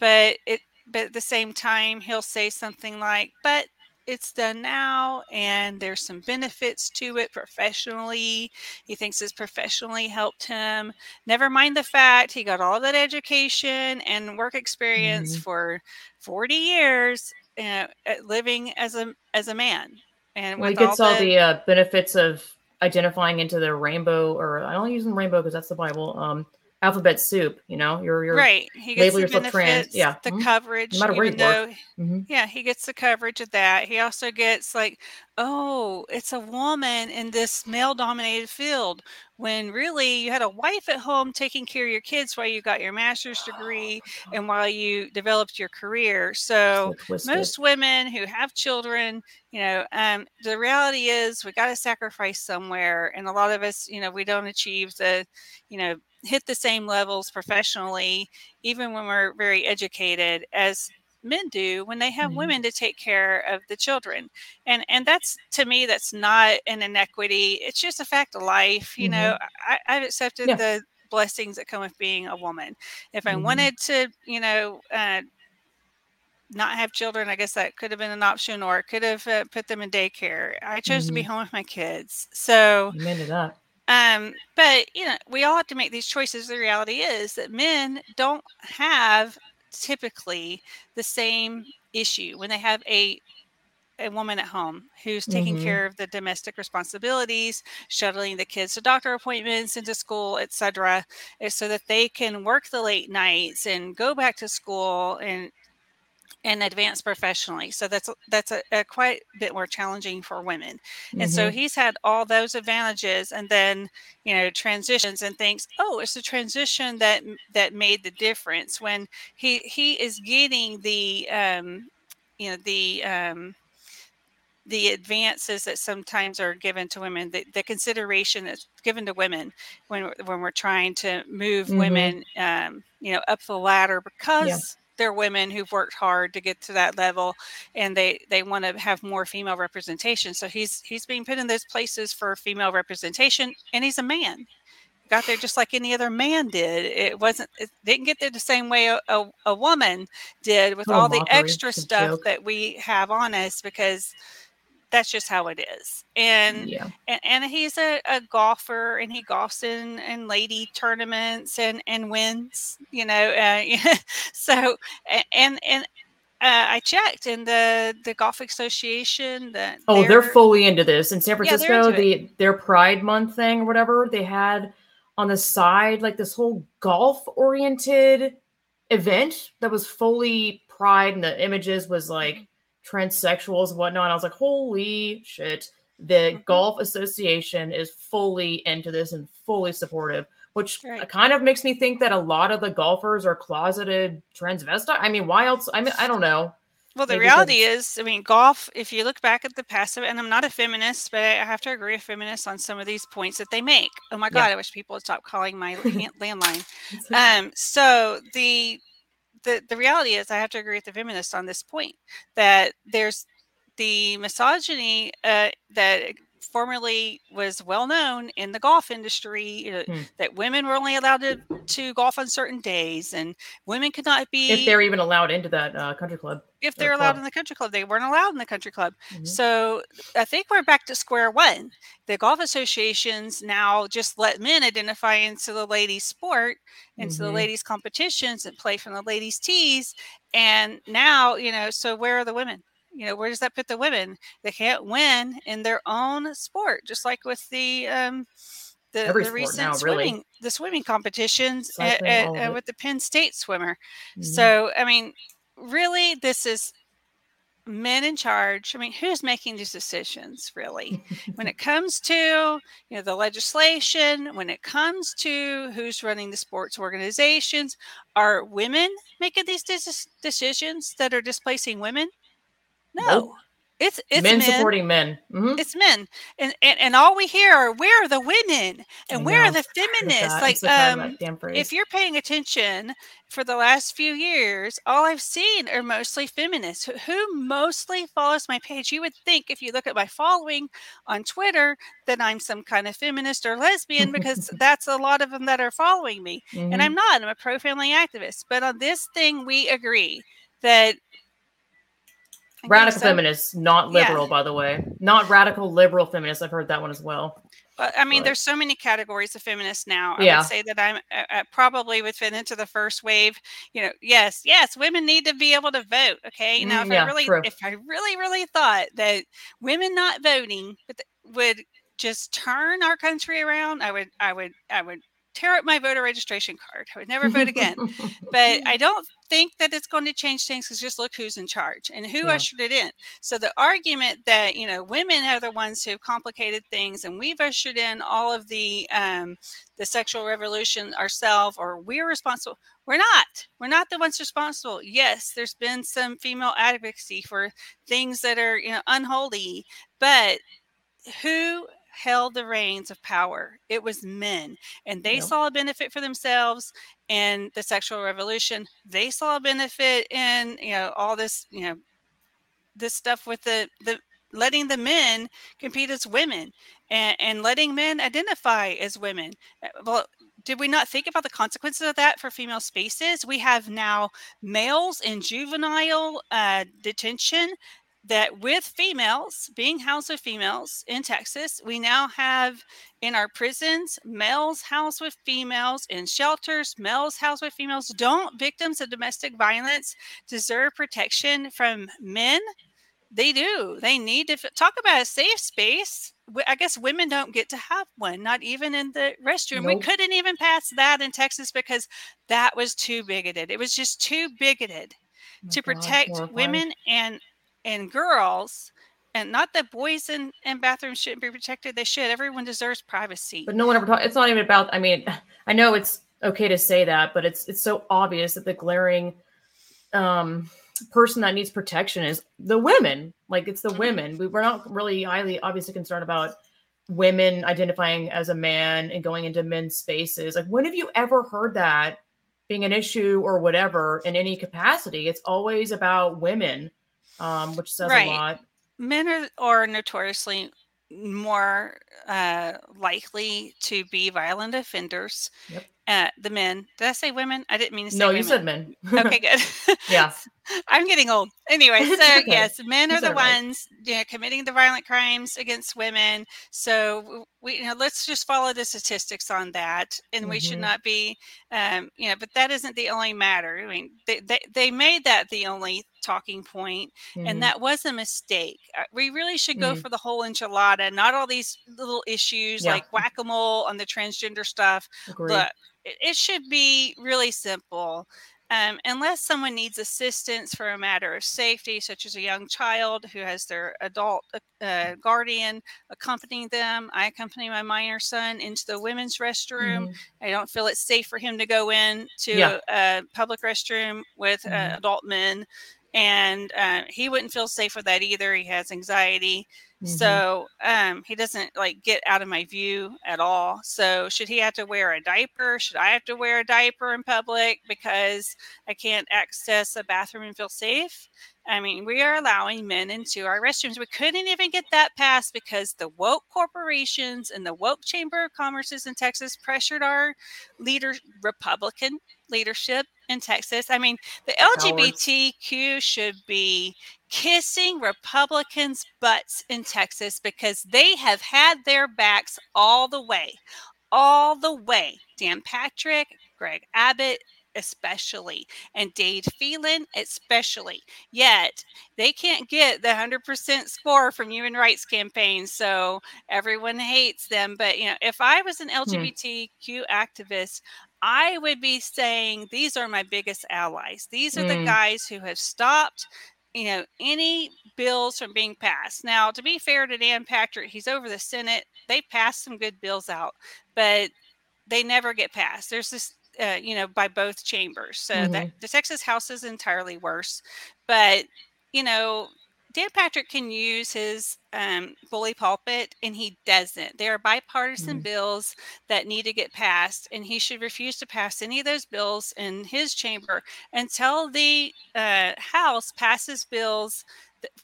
but it, but at the same time, he'll say something like, "But it's done now, and there's some benefits to it professionally. He thinks it's professionally helped him. Never mind the fact he got all that education and work experience Mhm. for 40 years, uh, living as a as a man." And well, he gets all the the uh, benefits of identifying into the rainbow, or I don't use the rainbow because that's the Bible. Um, alphabet soup. You know, you're you're right he gets label the yourself trans, yeah, the mhm. coverage No matter where even you though Mhm. yeah he gets the coverage of that he also gets like oh it's a woman in this male dominated field when really you had a wife at home taking care of your kids while you got your master's degree and while you developed your career so so most women who have children you know um, the reality is we got to sacrifice somewhere and a lot of us you know we don't achieve the you know hit the same levels professionally even when we're very educated as men do when they have Mhm. women to take care of the children and and that's to me that's not an inequity it's just a fact of life you know I, i've accepted Yeah. the blessings that come with being a woman if i Mhm. wanted to you know uh, not have children, I guess that could have been an option, or could have uh, put them in daycare. I chose to be home with my kids. So, to that. Um, but you know, we all have to make these choices. The reality is that men don't have typically the same issue when they have a a woman at home who's taking Mhm. care of the domestic responsibilities, shuttling the kids to doctor appointments, into school, etc., so that they can work the late nights and go back to school and and advance professionally. So that's that's a, a quite bit more challenging for women. And so Mhm. he's had all those advantages, and then you know transitions and thinks, oh, it's the transition that that made the difference. When he he is getting the um, you know the um, the advances that sometimes are given to women, the, the consideration that's given to women when when we're trying to move Mhm. women, um, you know, up the ladder because they're women who've worked hard to get to that level, and they they want to have more female representation. So he's he's being put in those places for female representation, and he's a man. Got there just like any other man did. It wasn't. It didn't get there the same way a, a, a woman did with Total all the extra stuff joke. that we have on us because that's just how it is. And yeah. and, and he's a, a golfer and he golfs in, in lady tournaments and and wins you know uh, so and and uh, I checked and the the golf association that Oh, they're fully into this. In San Francisco, into the their Pride Month thing or whatever, they had on the side like this whole golf oriented event that was fully pride and the images was like transsexuals and whatnot. I was like, holy shit. The Mhm. golf association is fully into this and fully supportive, which Right. kind of makes me think that a lot of the golfers are closeted transvestite. I mean, why else? I mean, I don't know. Well, the Maybe reality is, I mean, golf, if you look back at the past and I'm not a feminist, but I have to agree with feminists on some of these points that they make. Oh my Yeah. God, I wish people would stop calling my landline. Um, so the, the the reality is, I have to agree with the feminists on this point that there's the misogyny uh, that formerly was well known in the golf industry uh, Hmm. that women were only allowed to, to golf on certain days and women could not be if they're even allowed into that uh, country club. if they're allowed club. in the country club. They weren't allowed in the country club. Mhm. So I think we're back to square one. The golf associations now just let men identify into the ladies' sport, into the Mhm. ladies' competitions and play from the ladies' tees. And now, you know, so where are the women? You know, where does that put the women? They can't win in their own sport, just like with the um, the, the recent now, swimming really. the swimming competitions at, at, uh, with the Penn State swimmer. Mm-hmm. So I mean, really, this is men in charge. I mean, who's making these decisions really? when it comes to you know the legislation, when it comes to who's running the sports organizations, are women making these decisions that are displacing women? No. Nope. It's it's men, men. supporting men. Mm-hmm. It's men, and, and and all we hear are where are the women and where are the feminists? Like, um, if you're paying attention for the last few years, all I've seen are mostly feminists who mostly follows my page. You would think if you look at my following on Twitter that I'm some kind of feminist or lesbian because that's a lot of them that are following me, mm-hmm. and I'm not. I'm a pro family activist. But on this thing, we agree that radical so. feminists, not liberal, yeah. by the way. Not radical liberal feminists. I've heard that one as well. But I mean, but. there's so many categories of feminists now. I yeah. would say that I'm uh, uh, probably would fit into the first wave. You know, yes, yes, women need to be able to vote. Okay, now if mm, yeah, I really, true. if I really, really thought that women not voting would just turn our country around, I would, I would, I would tear up my voter registration card. I would never vote again. but I don't think that it's going to change things because just look who's in charge and who yeah. ushered it in. So the argument that you know women are the ones who complicated things and we've ushered in all of the um, the sexual revolution ourselves or we're responsible. We're not. We're not the ones responsible. Yes, there's been some female advocacy for things that are you know unholy, but who held the reins of power. It was men, and they yep. saw a benefit for themselves in the sexual revolution. They saw a benefit in you know all this you know this stuff with the the letting the men compete as women and, and letting men identify as women. Uh, well, did we not think about the consequences of that for female spaces? We have now males in juvenile uh, detention that with females being housed with females in Texas, we now have in our prisons males housed with females, in shelters, males housed with females. Don't victims of domestic violence deserve protection from men? They do. They need to talk about a safe space. I guess women don't get to have one, not even in the restroom. Nope. We couldn't even pass that in Texas because that was too bigoted. It was just too bigoted oh to protect women and and girls and not that boys in, in bathrooms shouldn't be protected they should everyone deserves privacy. But no one ever talks it's not even about i mean i know it's okay to say that but it's it's so obvious that the glaring um person that needs protection is the women like it's the mm-hmm. women. We, we're not really highly obviously concerned about women identifying as a man and going into men's spaces. Like when have you ever heard that being an issue or whatever in any capacity? It's always about women um, which says right. a lot. Men are, are notoriously more uh, likely to be violent offenders. Yep. Uh, the men. Did I say women? I didn't mean to say. No, women. you said men. okay, good. yeah. I'm getting old. Anyway, so okay. yes, men are the ones you know, committing the violent crimes against women. So we, you know, let's just follow the statistics on that, and mm-hmm. we should mm-hmm. not be, um, you know, but that isn't the only matter. I mean, they they, they made that the only talking point, mm-hmm. and that was a mistake. Uh, we really should go mm-hmm. for the whole enchilada, not all these little issues yeah. like whack a mole on the transgender stuff. Agreed. But it, it should be really simple. Um, unless someone needs assistance for a matter of safety, such as a young child who has their adult uh, uh guardian accompanying them. I accompany my minor son into the women's restroom. Mm-hmm. I don't feel it's safe for him to go in to yeah. a, a, public restroom with uh, mm-hmm. uh, adult men and uh, he wouldn't feel safe with that either. He has anxiety, mm-hmm. so um, he doesn't like get out of my view at all. So should he have to wear a diaper? Should I have to wear a diaper in public because I can't access a bathroom and feel safe? I mean, we are allowing men into our restrooms. We couldn't even get that passed because the woke corporations and the woke Chamber of Commerce's in Texas pressured our leader, Republican leadership in Texas. I mean, the LGBTQ should be kissing Republicans' butts in Texas because they have had their backs all the way, all the way. Dan Patrick, Greg Abbott, especially, and Dade Phelan, especially. Yet they can't get the 100% score from human rights campaigns. So everyone hates them. But, you know, if I was an LGBTQ hmm. activist, I would be saying these are my biggest allies. These are mm. the guys who have stopped you know any bills from being passed now to be fair to dan patrick he's over the senate they passed some good bills out but they never get passed there's this uh, you know by both chambers so mm-hmm. that the texas house is entirely worse but you know Dan Patrick can use his um, bully pulpit, and he doesn't. There are bipartisan mm-hmm. bills that need to get passed, and he should refuse to pass any of those bills in his chamber until the uh, House passes bills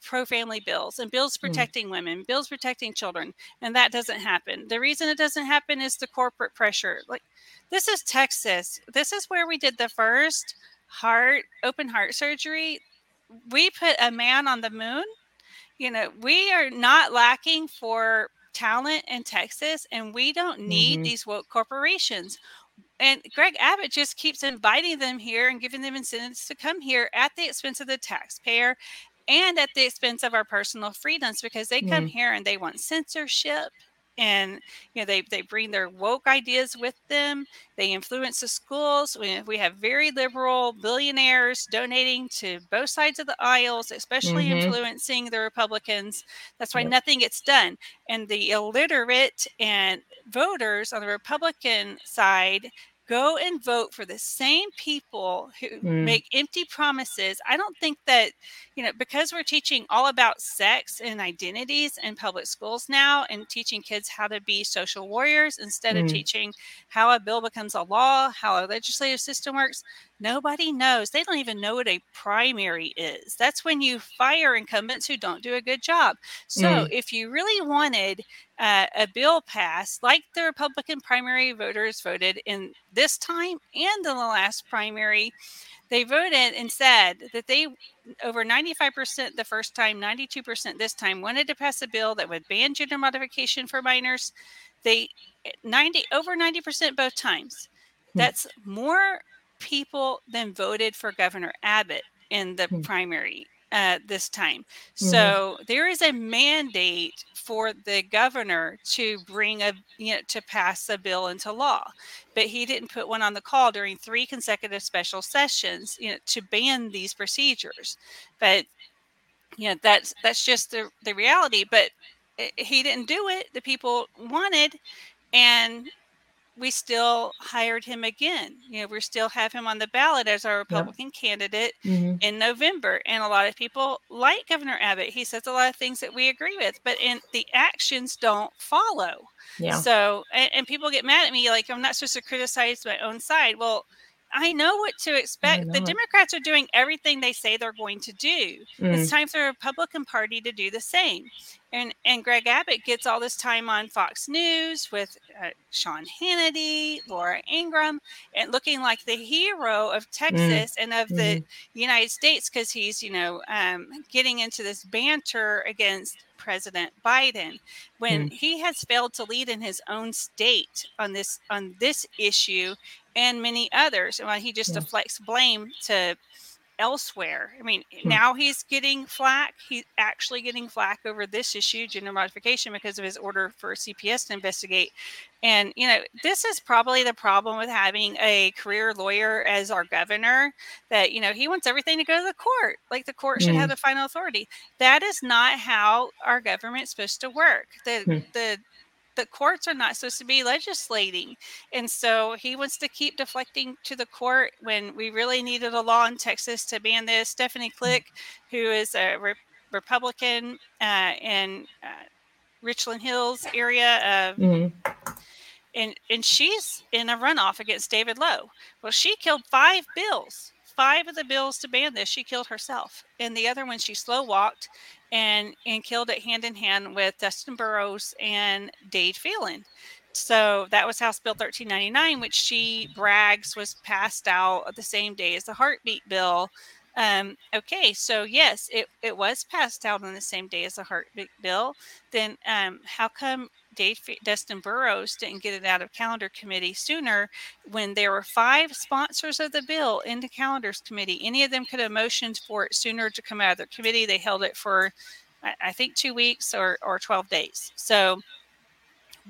pro family bills and bills mm. protecting mm. women, bills protecting children, and that doesn't happen. The reason it doesn't happen is the corporate pressure. Like this is Texas. This is where we did the first heart open heart surgery we put a man on the moon. You know, we are not lacking for talent in Texas, and we don't need mm-hmm. these woke corporations. And Greg Abbott just keeps inviting them here and giving them incentives to come here at the expense of the taxpayer and at the expense of our personal freedoms because they come mm-hmm. here and they want censorship and you know they, they bring their woke ideas with them they influence the schools we, we have very liberal billionaires donating to both sides of the aisles especially mm-hmm. influencing the republicans that's why yep. nothing gets done and the illiterate and voters on the republican side go and vote for the same people who mm. make empty promises. I don't think that, you know, because we're teaching all about sex and identities in public schools now and teaching kids how to be social warriors instead mm. of teaching how a bill becomes a law, how a legislative system works, Nobody knows. They don't even know what a primary is. That's when you fire incumbents who don't do a good job. So, mm. if you really wanted uh, a bill passed, like the Republican primary voters voted in this time and in the last primary, they voted and said that they over 95% the first time 92% this time wanted to pass a bill that would ban gender modification for minors they 90 over 90% both times hmm. that's more people then voted for Governor Abbott in the mm-hmm. primary uh, this time. Mm-hmm. So there is a mandate for the governor to bring a you know to pass a bill into law, but he didn't put one on the call during three consecutive special sessions you know to ban these procedures. But you know that's that's just the the reality. But eh, he didn't do it. The people wanted, and we still hired him again. You know, we still have him on the ballot as our Republican yep. candidate mm-hmm. in November. And a lot of people like Governor Abbott. He says a lot of things that we agree with, but in the actions don't follow. Yeah. So, and, and people get mad at me like I'm not supposed to criticize my own side. Well, I know what to expect. The Democrats are doing everything they say they're going to do. Mm. It's time for the Republican Party to do the same. And and Greg Abbott gets all this time on Fox News with uh, Sean Hannity, Laura Ingraham, and looking like the hero of mm. Texas mm. and of the mm. United States because he's you know um, getting into this banter against President Biden when mm. he has failed to lead in his own state on this on this issue and many others. And he just yeah. deflects blame to elsewhere. I mean, hmm. now he's getting flack. He's actually getting flack over this issue, gender modification, because of his order for CPS to investigate. And, you know, this is probably the problem with having a career lawyer as our governor that, you know, he wants everything to go to the court. Like the court should have hmm. the final authority. That is not how our government's supposed to work. The, mm. the, the courts are not supposed to be legislating. And so he wants to keep deflecting to the court when we really needed a law in Texas to ban this. Stephanie mm. Klick, who is a re- Republican uh, in uh, Richland Hills area, mm-hmm. and and she's in a runoff against David Lowe. Well, she killed five bills, five of the bills to ban this. She killed herself, and the other one she slow walked and and killed it hand in hand with Dustin Burrows and Dade Phelan. So that was House Bill 1399, which she brags was passed out the same day as the heartbeat bill. Um, okay, so yes, it, it was passed out on the same day as the heartbeat bill. Then um, how come Dave, Dustin Burrows didn't get it out of calendar committee sooner when there were five sponsors of the bill in the calendars committee. Any of them could have motioned for it sooner to come out of their committee. They held it for, I, think, two weeks or, or 12 days. So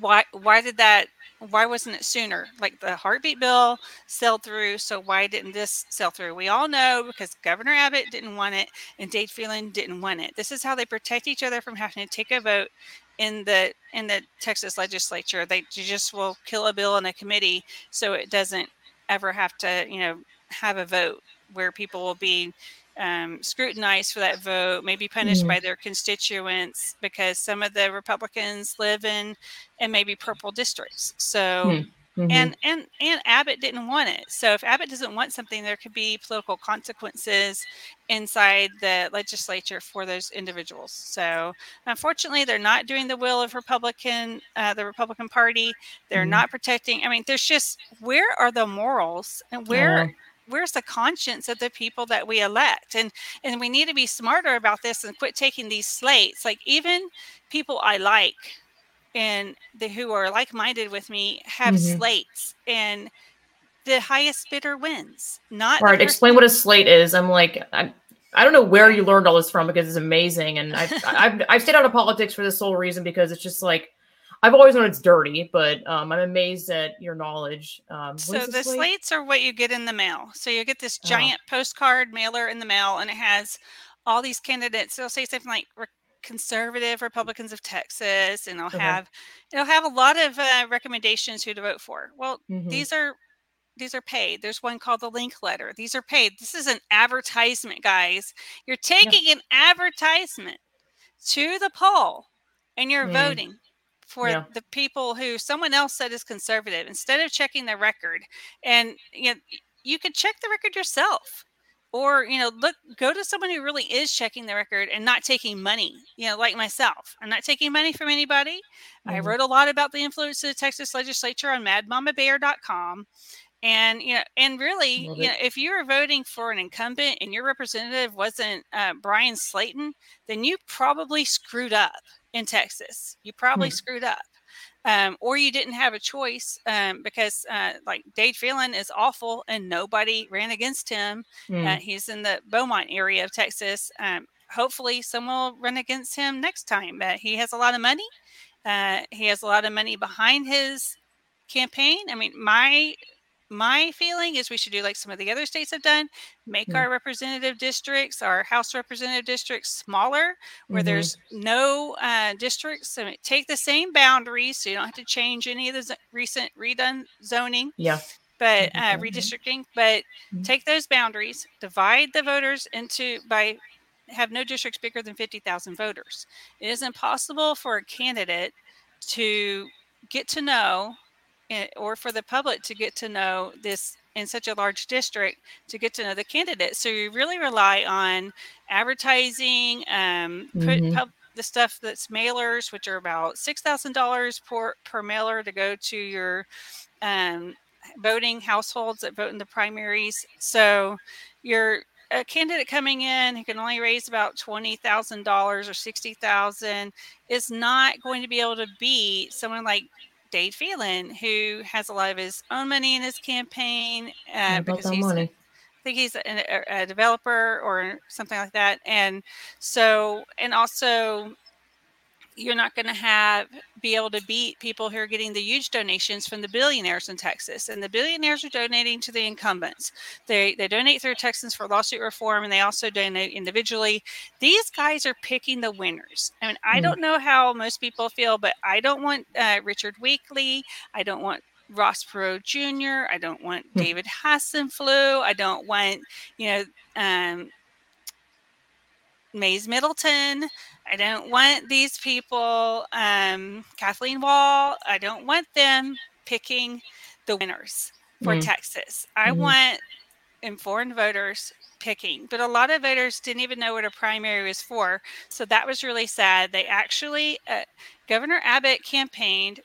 why why did that why wasn't it sooner? Like the heartbeat bill sailed through, so why didn't this sail through? We all know because Governor Abbott didn't want it and Dade Phelan didn't want it. This is how they protect each other from having to take a vote in the in the Texas legislature. They just will kill a bill in a committee so it doesn't ever have to, you know, have a vote where people will be um, scrutinized for that vote, maybe punished mm-hmm. by their constituents because some of the Republicans live in and maybe purple districts. So. Hmm. Mm-hmm. And and and Abbott didn't want it. So if Abbott doesn't want something, there could be political consequences inside the legislature for those individuals. So unfortunately, they're not doing the will of Republican, uh, the Republican Party. They're mm-hmm. not protecting. I mean, there's just where are the morals and where where's the conscience of the people that we elect and and we need to be smarter about this and quit taking these slates like even people i like and the who are like-minded with me have mm-hmm. slates and the highest bidder wins not all right explain what a slate is i'm like I'm, I don't know where you learned all this from because it's amazing, and I've I've, I've stayed out of politics for this sole reason because it's just like I've always known it's dirty, but um, I'm amazed at your knowledge. Um, so the, the slates are what you get in the mail. So you get this oh. giant oh. postcard mailer in the mail, and it has all these candidates. They'll say something like conservative Republicans of Texas, and it'll okay. have it'll have a lot of uh, recommendations who to vote for. Well, mm-hmm. these are these are paid. There's one called the link letter. These are paid. This is an advertisement, guys. You're taking yeah. an advertisement to the poll and you're mm. voting for yeah. the people who someone else said is conservative instead of checking the record and you know you could check the record yourself or you know look go to someone who really is checking the record and not taking money you know like myself i'm not taking money from anybody mm-hmm. i wrote a lot about the influence of the texas legislature on madmamabear.com and you know and really Love you it. know if you were voting for an incumbent and your representative wasn't uh, bryan slaton then you probably screwed up in Texas. You probably hmm. screwed up. Um, or you didn't have a choice um, because, uh, like, Dade Phelan is awful and nobody ran against him. Mm. Uh, he's in the Beaumont area of Texas. Um, hopefully, someone will run against him next time. Uh, he has a lot of money. Uh, he has a lot of money behind his campaign. I mean, my my feeling is we should do like some of the other states have done make mm-hmm. our representative districts our house representative districts smaller where mm-hmm. there's no uh, districts so take the same boundaries so you don't have to change any of the z- recent redone zoning yeah but uh, redistricting but mm-hmm. take those boundaries divide the voters into by have no districts bigger than 50,000 voters it is impossible for a candidate to get to know or for the public to get to know this in such a large district to get to know the candidate. So you really rely on advertising, um, put mm-hmm. pub, the stuff that's mailers, which are about six thousand dollars per per mailer to go to your um, voting households that vote in the primaries. So you're a candidate coming in who can only raise about twenty thousand dollars or sixty thousand is not going to be able to beat someone like Dade Phelan, who has a lot of his own money in his campaign uh, because he's, money. I think he's a, a, developer or something like that. And so, and also you're not going to have be able to beat people who are getting the huge donations from the billionaires in Texas. And the billionaires are donating to the incumbents. They they donate through Texans for lawsuit reform, and they also donate individually. These guys are picking the winners. I mean, I mm. don't know how most people feel, but I don't want uh, Richard Weekley. I don't want Ross Perot Jr. I don't want mm. David Hassenpflug. I don't want you know. Um, Mayes Middleton. I don't want these people, um, Kathleen Wall, I don't want them picking the winners for mm. Texas. I mm-hmm. want informed voters picking, but a lot of voters didn't even know what a primary was for. So that was really sad. They actually, uh, Governor Abbott campaigned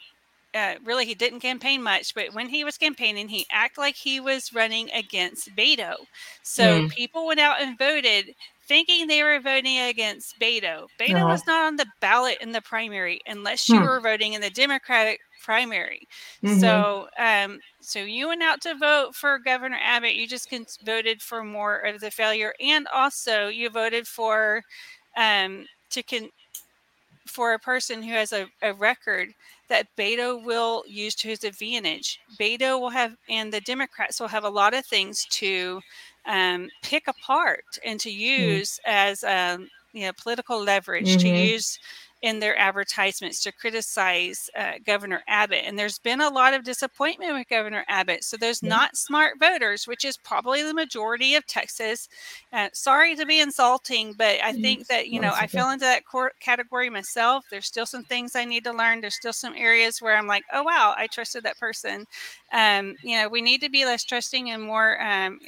uh, really he didn't campaign much, but when he was campaigning, he acted like he was running against Beto. So mm. people went out and voted thinking they were voting against Beto. Beto uh-huh. was not on the ballot in the primary unless you hmm. were voting in the Democratic primary. Mm-hmm. So, um, so you went out to vote for Governor Abbott. You just voted for more of the failure, and also you voted for um, to con- for a person who has a, a record that Beto will use to his advantage. Beto will have, and the Democrats will have a lot of things to um, pick apart and to mm. use mm. as um, you know political leverage mm-hmm. to use in their advertisements to criticize uh, Governor Abbott. And there's been a lot of disappointment with Governor Abbott. So those yeah. not smart voters, which is probably the majority of Texas. Uh, sorry to be insulting, but I mm-hmm. think that, you know, I fell into that category myself. There's still some things I need to learn. There's still some areas where I'm like, oh, wow, I trusted that person. Um, you know, we need to be less trusting and more, um,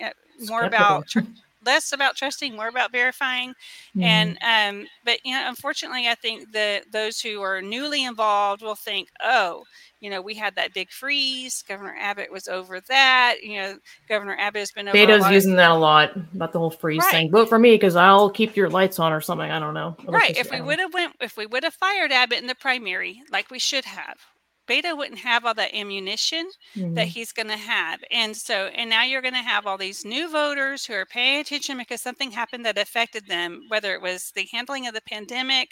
more about. Tr- less about trusting, more about verifying. Mm-hmm. And um, but you know, unfortunately, I think that those who are newly involved will think, oh, you know, we had that big freeze. Governor Abbott was over that. You know, Governor Abbott has been over. Beto's using of- that a lot about the whole freeze right. thing. Vote for me because I'll keep your lights on or something. I don't know. Right. If we would have went, if we would have fired Abbott in the primary, like we should have, Beto wouldn't have all that ammunition mm-hmm. that he's going to have. And so, and now you're going to have all these new voters who are paying attention because something happened that affected them, whether it was the handling of the pandemic,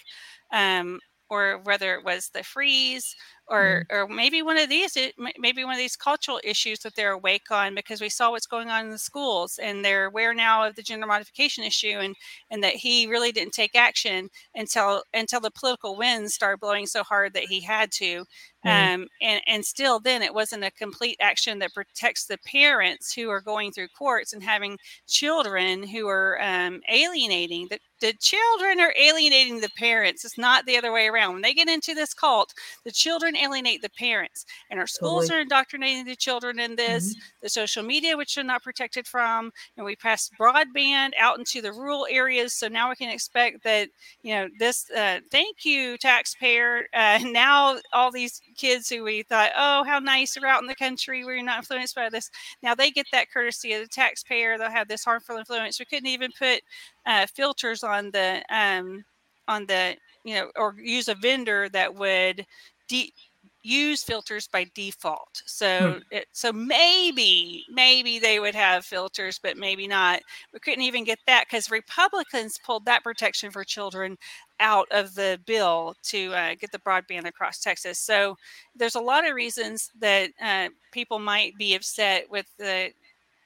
um, or whether it was the freeze or mm-hmm. or maybe one of these maybe one of these cultural issues that they're awake on because we saw what's going on in the schools and they're aware now of the gender modification issue and and that he really didn't take action until until the political winds started blowing so hard that he had to mm-hmm. um, and and still then it wasn't a complete action that protects the parents who are going through courts and having children who are um, alienating the, the children are alienating the parents it's not the other way around when they get into this cult the children alienate the parents. And our schools totally. are indoctrinating the children in this, mm-hmm. the social media, which they're not protected from. And we passed broadband out into the rural areas. So now we can expect that, you know, this, uh, thank you, taxpayer. Uh, now all these kids who we thought, oh, how nice they're out in the country, we're not influenced by this. Now they get that courtesy of the taxpayer. They'll have this harmful influence. We couldn't even put uh, filters on the, um, on the you know, or use a vendor that would de- use filters by default. So hmm. it, so maybe maybe they would have filters, but maybe not. We couldn't even get that because Republicans pulled that protection for children out of the bill to uh, get the broadband across Texas. So there's a lot of reasons that uh, people might be upset with the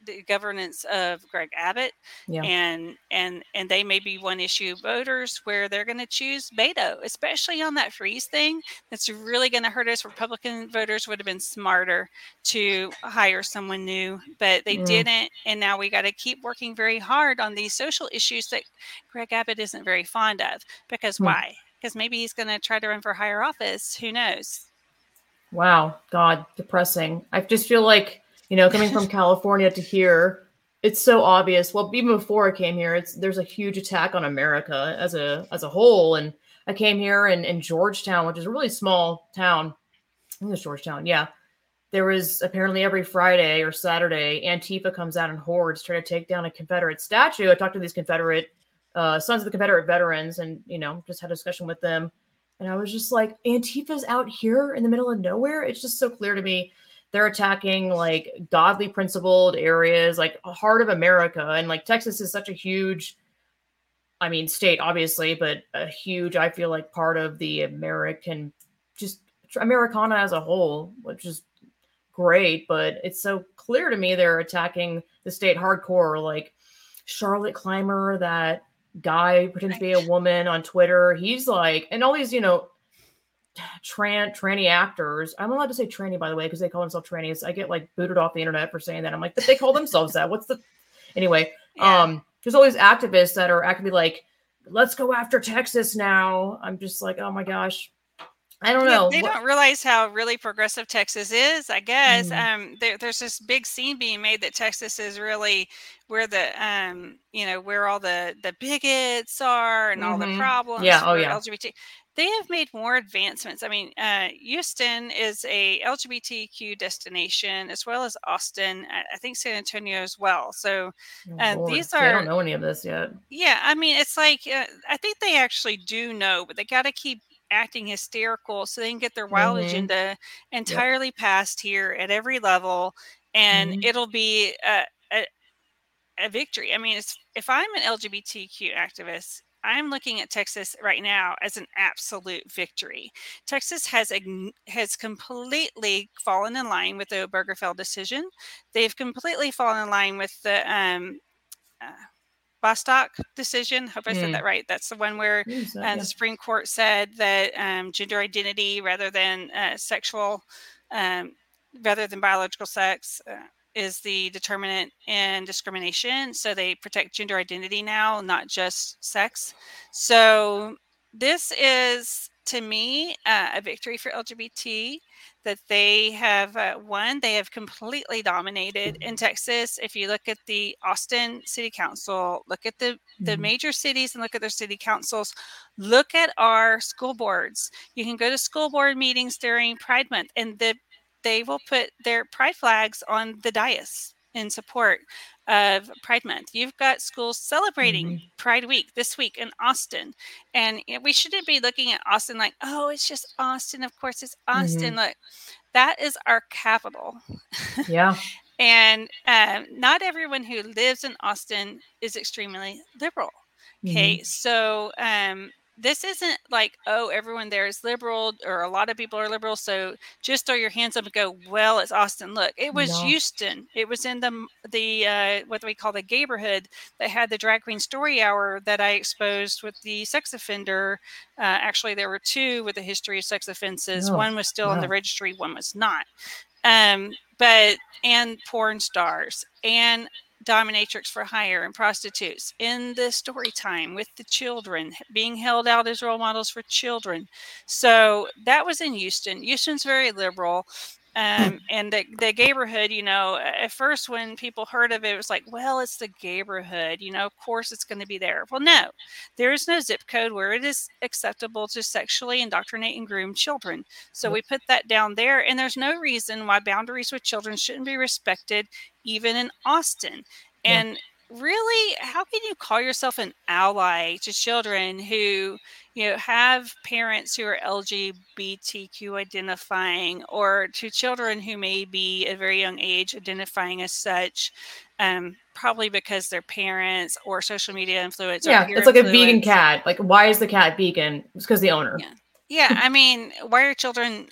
the governance of Greg Abbott, yeah. and and and they may be one issue voters where they're going to choose Beto, especially on that freeze thing. That's really going to hurt us. Republican voters would have been smarter to hire someone new, but they mm. didn't, and now we got to keep working very hard on these social issues that Greg Abbott isn't very fond of. Because mm. why? Because maybe he's going to try to run for higher office. Who knows? Wow, God, depressing. I just feel like you know, coming from California to here, it's so obvious. Well, even before I came here, it's there's a huge attack on America as a as a whole. And I came here in, in Georgetown, which is a really small town. I think it's Georgetown, yeah. There was apparently every Friday or Saturday, Antifa comes out in hordes trying to take down a Confederate statue. I talked to these Confederate uh, sons of the Confederate veterans, and you know, just had a discussion with them. And I was just like, Antifa's out here in the middle of nowhere. It's just so clear to me they're attacking like godly principled areas like heart of america and like texas is such a huge i mean state obviously but a huge i feel like part of the american just americana as a whole which is great but it's so clear to me they're attacking the state hardcore like charlotte clymer that guy pretends to be a woman on twitter he's like and all these you know tran tranny actors. I'm allowed to say tranny by the way because they call themselves trannies. I get like booted off the internet for saying that. I'm like, but they call themselves that. What's the anyway? Yeah. Um, there's always activists that are actively like, let's go after Texas now. I'm just like, oh my gosh. I don't know. They don't realize how really progressive Texas is. I guess mm. um, there, there's this big scene being made that Texas is really where the um, you know where all the the bigots are and mm-hmm. all the mm-hmm. problems. Yeah. Oh yeah. LGBT they have made more advancements. I mean, uh, Houston is a LGBTQ destination as well as Austin. I think San Antonio as well. So oh, uh, these are. I don't know any of this yet. Yeah, I mean, it's like uh, I think they actually do know, but they got to keep acting hysterical so they can get their wild mm-hmm. agenda entirely yep. passed here at every level, and mm-hmm. it'll be a, a, a victory. I mean, it's if I'm an LGBTQ activist I'm looking at Texas right now as an absolute victory. Texas has has completely fallen in line with the Obergefell decision. They've completely fallen in line with the um, uh, Bostock decision. Hope I said mm. that right. That's the one where uh, yeah. the Supreme Court said that um, gender identity rather than uh, sexual, um, rather than biological sex, uh, is the determinant in discrimination. So they protect gender identity now, not just sex. So this is, to me, uh, a victory for LGBT that they have uh, won. They have completely dominated in Texas. If you look at the Austin City Council, look at the, the mm-hmm. major cities and look at their city councils, look at our school boards. You can go to school board meetings during Pride Month, and the they will put their pride flags on the dais in support of Pride Month. You've got schools celebrating mm-hmm. Pride Week this week in Austin. And we shouldn't be looking at Austin like, oh, it's just Austin. Of course, it's Austin. Mm-hmm. Look, that is our capital. Yeah. and um, not everyone who lives in Austin is extremely liberal. Okay. Mm-hmm. So um, this isn't like oh everyone there is liberal or a lot of people are liberal so just throw your hands up and go well it's austin look. It was no. houston. It was in the the uh, what we call the gayborhood that had the drag queen story hour that i exposed with the sex offender uh, actually there were two with a history of sex offenses. Oh, one was still wow. in the registry one was not. Um, but and porn stars. And dominatrix for hire and prostitutes. In the story time with the children being held out as role models for children. So that was in houston. Houston's very liberal. Um, and the, the gayborhood, you know, at first when people heard of it, it was like, well, it's the gayborhood, you know, of course it's going to be there. Well, no, there is no zip code where it is acceptable to sexually indoctrinate and groom children. So we put that down there, and there's no reason why boundaries with children shouldn't be respected, even in Austin. And really, how can you call yourself an ally to children who, you know, have parents who are LGBTQ identifying, or to children who may be at a very young age identifying as such? Um, probably because their parents or social media influence. Yeah, it's like influence. a vegan cat. Like, why is the cat vegan? It's because the owner. Yeah. Yeah, I mean, why are children?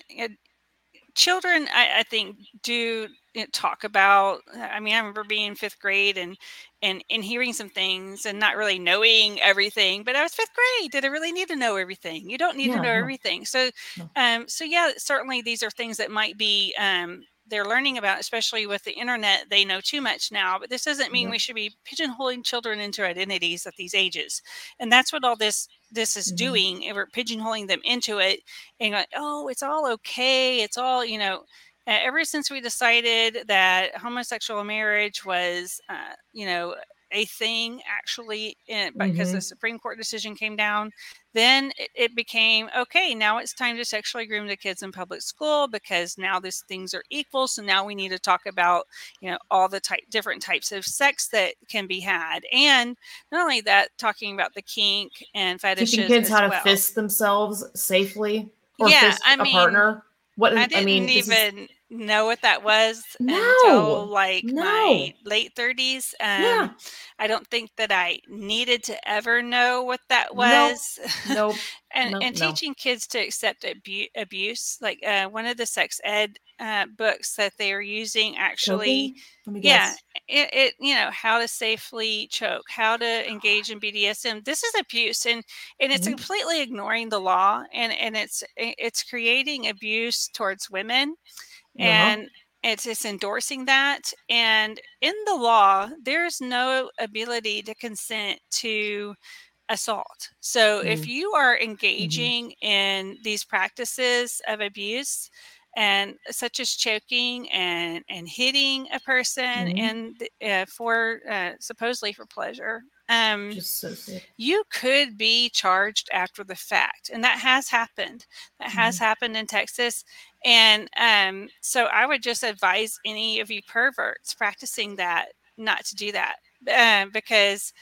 Children, I, I think, do talk about i mean i remember being fifth grade and and and hearing some things and not really knowing everything but i was fifth grade did i really need to know everything you don't need yeah, to know no. everything so no. um so yeah certainly these are things that might be um they're learning about especially with the internet they know too much now but this doesn't mean yeah. we should be pigeonholing children into identities at these ages and that's what all this this is mm-hmm. doing we're pigeonholing them into it and like oh it's all okay it's all you know ever since we decided that homosexual marriage was, uh, you know, a thing actually in, because mm-hmm. the Supreme Court decision came down, then it, it, became okay. Now it's time to sexually groom the kids in public school because now these things are equal. So now we need to talk about you know all the type different types of sex that can be had, and not only that, talking about the kink and fetishes. Teaching kids how well. to fist themselves safely or yeah, fist I mean, a partner. What I didn't I mean, even is... know what that was no, until like no. my late 30s. Um, yeah. I don't think that I needed to ever know what that was. Nope. nope. and nope, and teaching kids to accept abu- abuse, like uh, one of the sex ed uh, books that they are using actually yeah it, it, you know how to safely choke how to engage in bdsm this is abuse and and it's mm-hmm. completely ignoring the law and and it's it's creating abuse towards women uh-huh. and it's it's endorsing that and in the law there's no ability to consent to assault so mm-hmm. if you are mm-hmm. engaging mm-hmm. in these practices of abuse and such as choking and and hitting a person mm-hmm. and uh, for uh, supposedly for pleasure um, so you could be charged after the fact, and that has happened. That has mm-hmm. happened in Texas, and um, so I would just advise any of you perverts practicing that not to do that, um, because,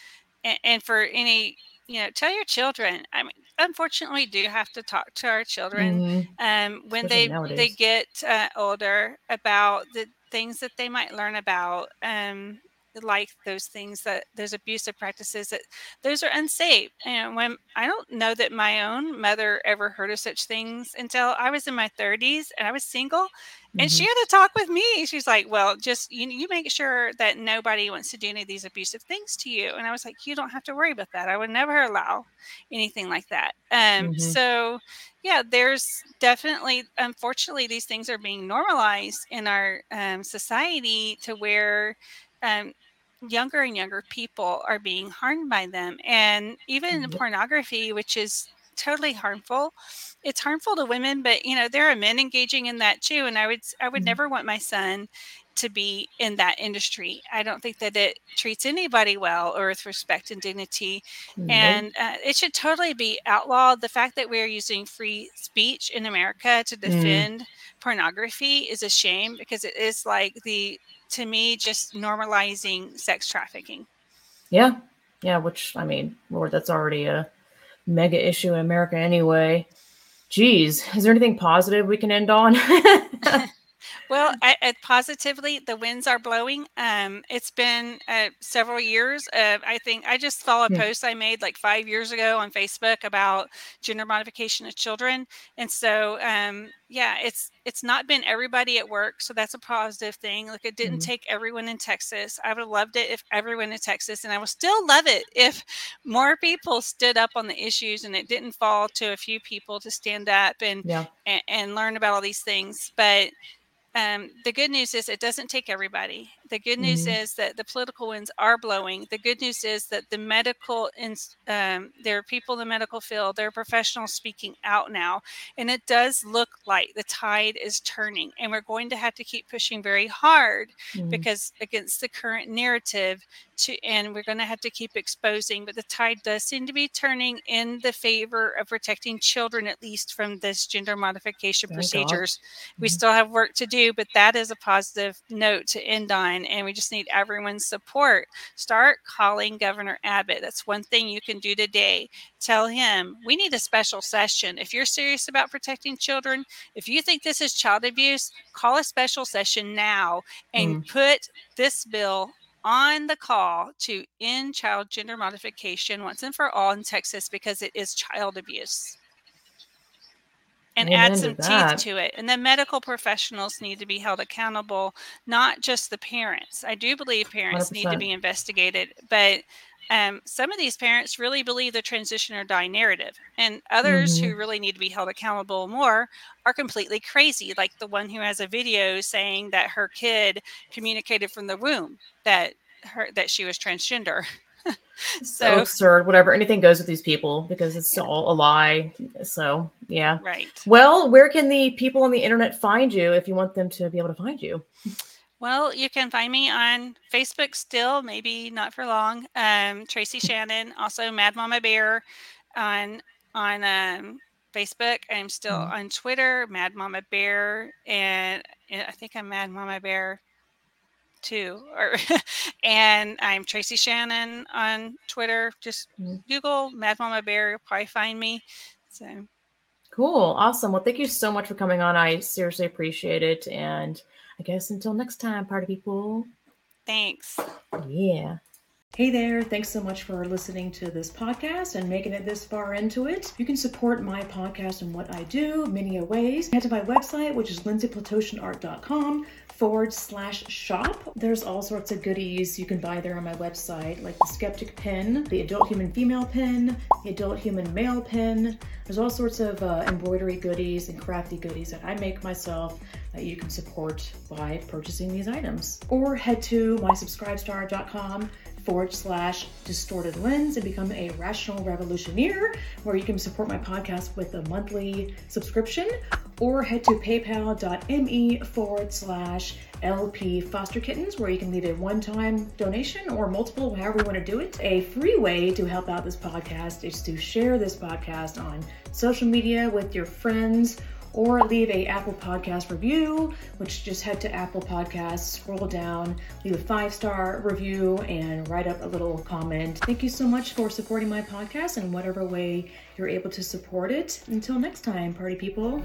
and, and for any you know, tell your children. I mean, unfortunately, do have to talk to our children mm-hmm. um, when Especially they nowadays. they get uh, older about the things that they might learn about. Um, like those things that those abusive practices that those are unsafe and when i don't know that my own mother ever heard of such things until i was in my 30s and i was single and mm-hmm. she had to talk with me. She's like, "Well, just you, you make sure that nobody wants to do any of these abusive things to you." And I was like, "You don't have to worry about that. I would never allow anything like that." Um, mm-hmm. So, yeah, there's definitely, unfortunately, these things are being normalized in our um, society to where um, younger and younger people are being harmed by them, and even mm-hmm. pornography, which is totally harmful it's harmful to women but you know there are men engaging in that too and i would i would mm-hmm. never want my son to be in that industry i don't think that it treats anybody well or with respect and dignity mm-hmm. and uh, it should totally be outlawed the fact that we're using free speech in america to mm. defend mm. pornography is a shame because it is like the to me just normalizing sex trafficking yeah yeah which i mean lord that's already a mega issue in america anyway Geez, is there anything positive we can end on? Well, I, I positively, the winds are blowing. Um, it's been uh, several years. Uh, I think I just saw a yeah. post I made like five years ago on Facebook about gender modification of children, and so um, yeah, it's it's not been everybody at work, so that's a positive thing. Like it didn't mm-hmm. take everyone in Texas. I would have loved it if everyone in Texas, and I would still love it if more people stood up on the issues and it didn't fall to a few people to stand up and yeah. and, and learn about all these things. But um, the good news is it doesn't take everybody. The good news mm-hmm. is that the political winds are blowing. The good news is that the medical, um, there are people in the medical field, there are professionals speaking out now. And it does look like the tide is turning. And we're going to have to keep pushing very hard mm-hmm. because against the current narrative, to, and we're going to have to keep exposing. But the tide does seem to be turning in the favor of protecting children, at least from this gender modification Thank procedures. Mm-hmm. We still have work to do, but that is a positive note to end on and we just need everyone's support. Start calling Governor Abbott. That's one thing you can do today. Tell him we need a special session. If you're serious about protecting children, if you think this is child abuse, call a special session now and mm. put this bill on the call to end child gender modification once and for all in Texas because it is child abuse and Amen add some to teeth to it. And then medical professionals need to be held accountable, not just the parents. I do believe parents 100%. need to be investigated, but um, some of these parents really believe the transition or die narrative, and others mm-hmm. who really need to be held accountable more are completely crazy, like the one who has a video saying that her kid communicated from the womb that her that she was transgender. so, so, absurd. Whatever, anything goes with these people because it's yeah. all a lie. So yeah, right. Well, where can the people on the internet find you if you want them to be able to find you? Well, you can find me on Facebook still, maybe not for long. Um, Tracy Shannon, also Mad Mama Bear on on um, Facebook. I'm still mm-hmm. on Twitter, Mad Mama Bear, and I think I'm Mad Mama Bear too. Or and I'm Tracy Shannon on Twitter. Just mm-hmm. Google Mad Mama Bear, you'll probably find me. So cool, awesome. Well, thank you so much for coming on. I seriously appreciate it, and I guess until next time, party people. Thanks. Yeah. Hey there, thanks so much for listening to this podcast and making it this far into it. You can support my podcast and what I do many ways. Head to my website, which is lindsayplatoshinart.com forward slash shop. There's all sorts of goodies you can buy there on my website, like the Skeptic pin, the adult human female pin, the adult human male pin. There's all sorts of uh, embroidery goodies and crafty goodies that I make myself that you can support by purchasing these items. Or head to mysubscribestar.com forward slash distorted lens and become a rational revolutioneer where you can support my podcast with a monthly subscription or head to paypal.me forward slash LP Foster Kittens, where you can leave a one time donation or multiple, however you want to do it. A free way to help out this podcast is to share this podcast on social media with your friends or leave a Apple Podcast review, which just head to Apple Podcasts, scroll down, leave a five star review, and write up a little comment. Thank you so much for supporting my podcast in whatever way you're able to support it. Until next time, party people.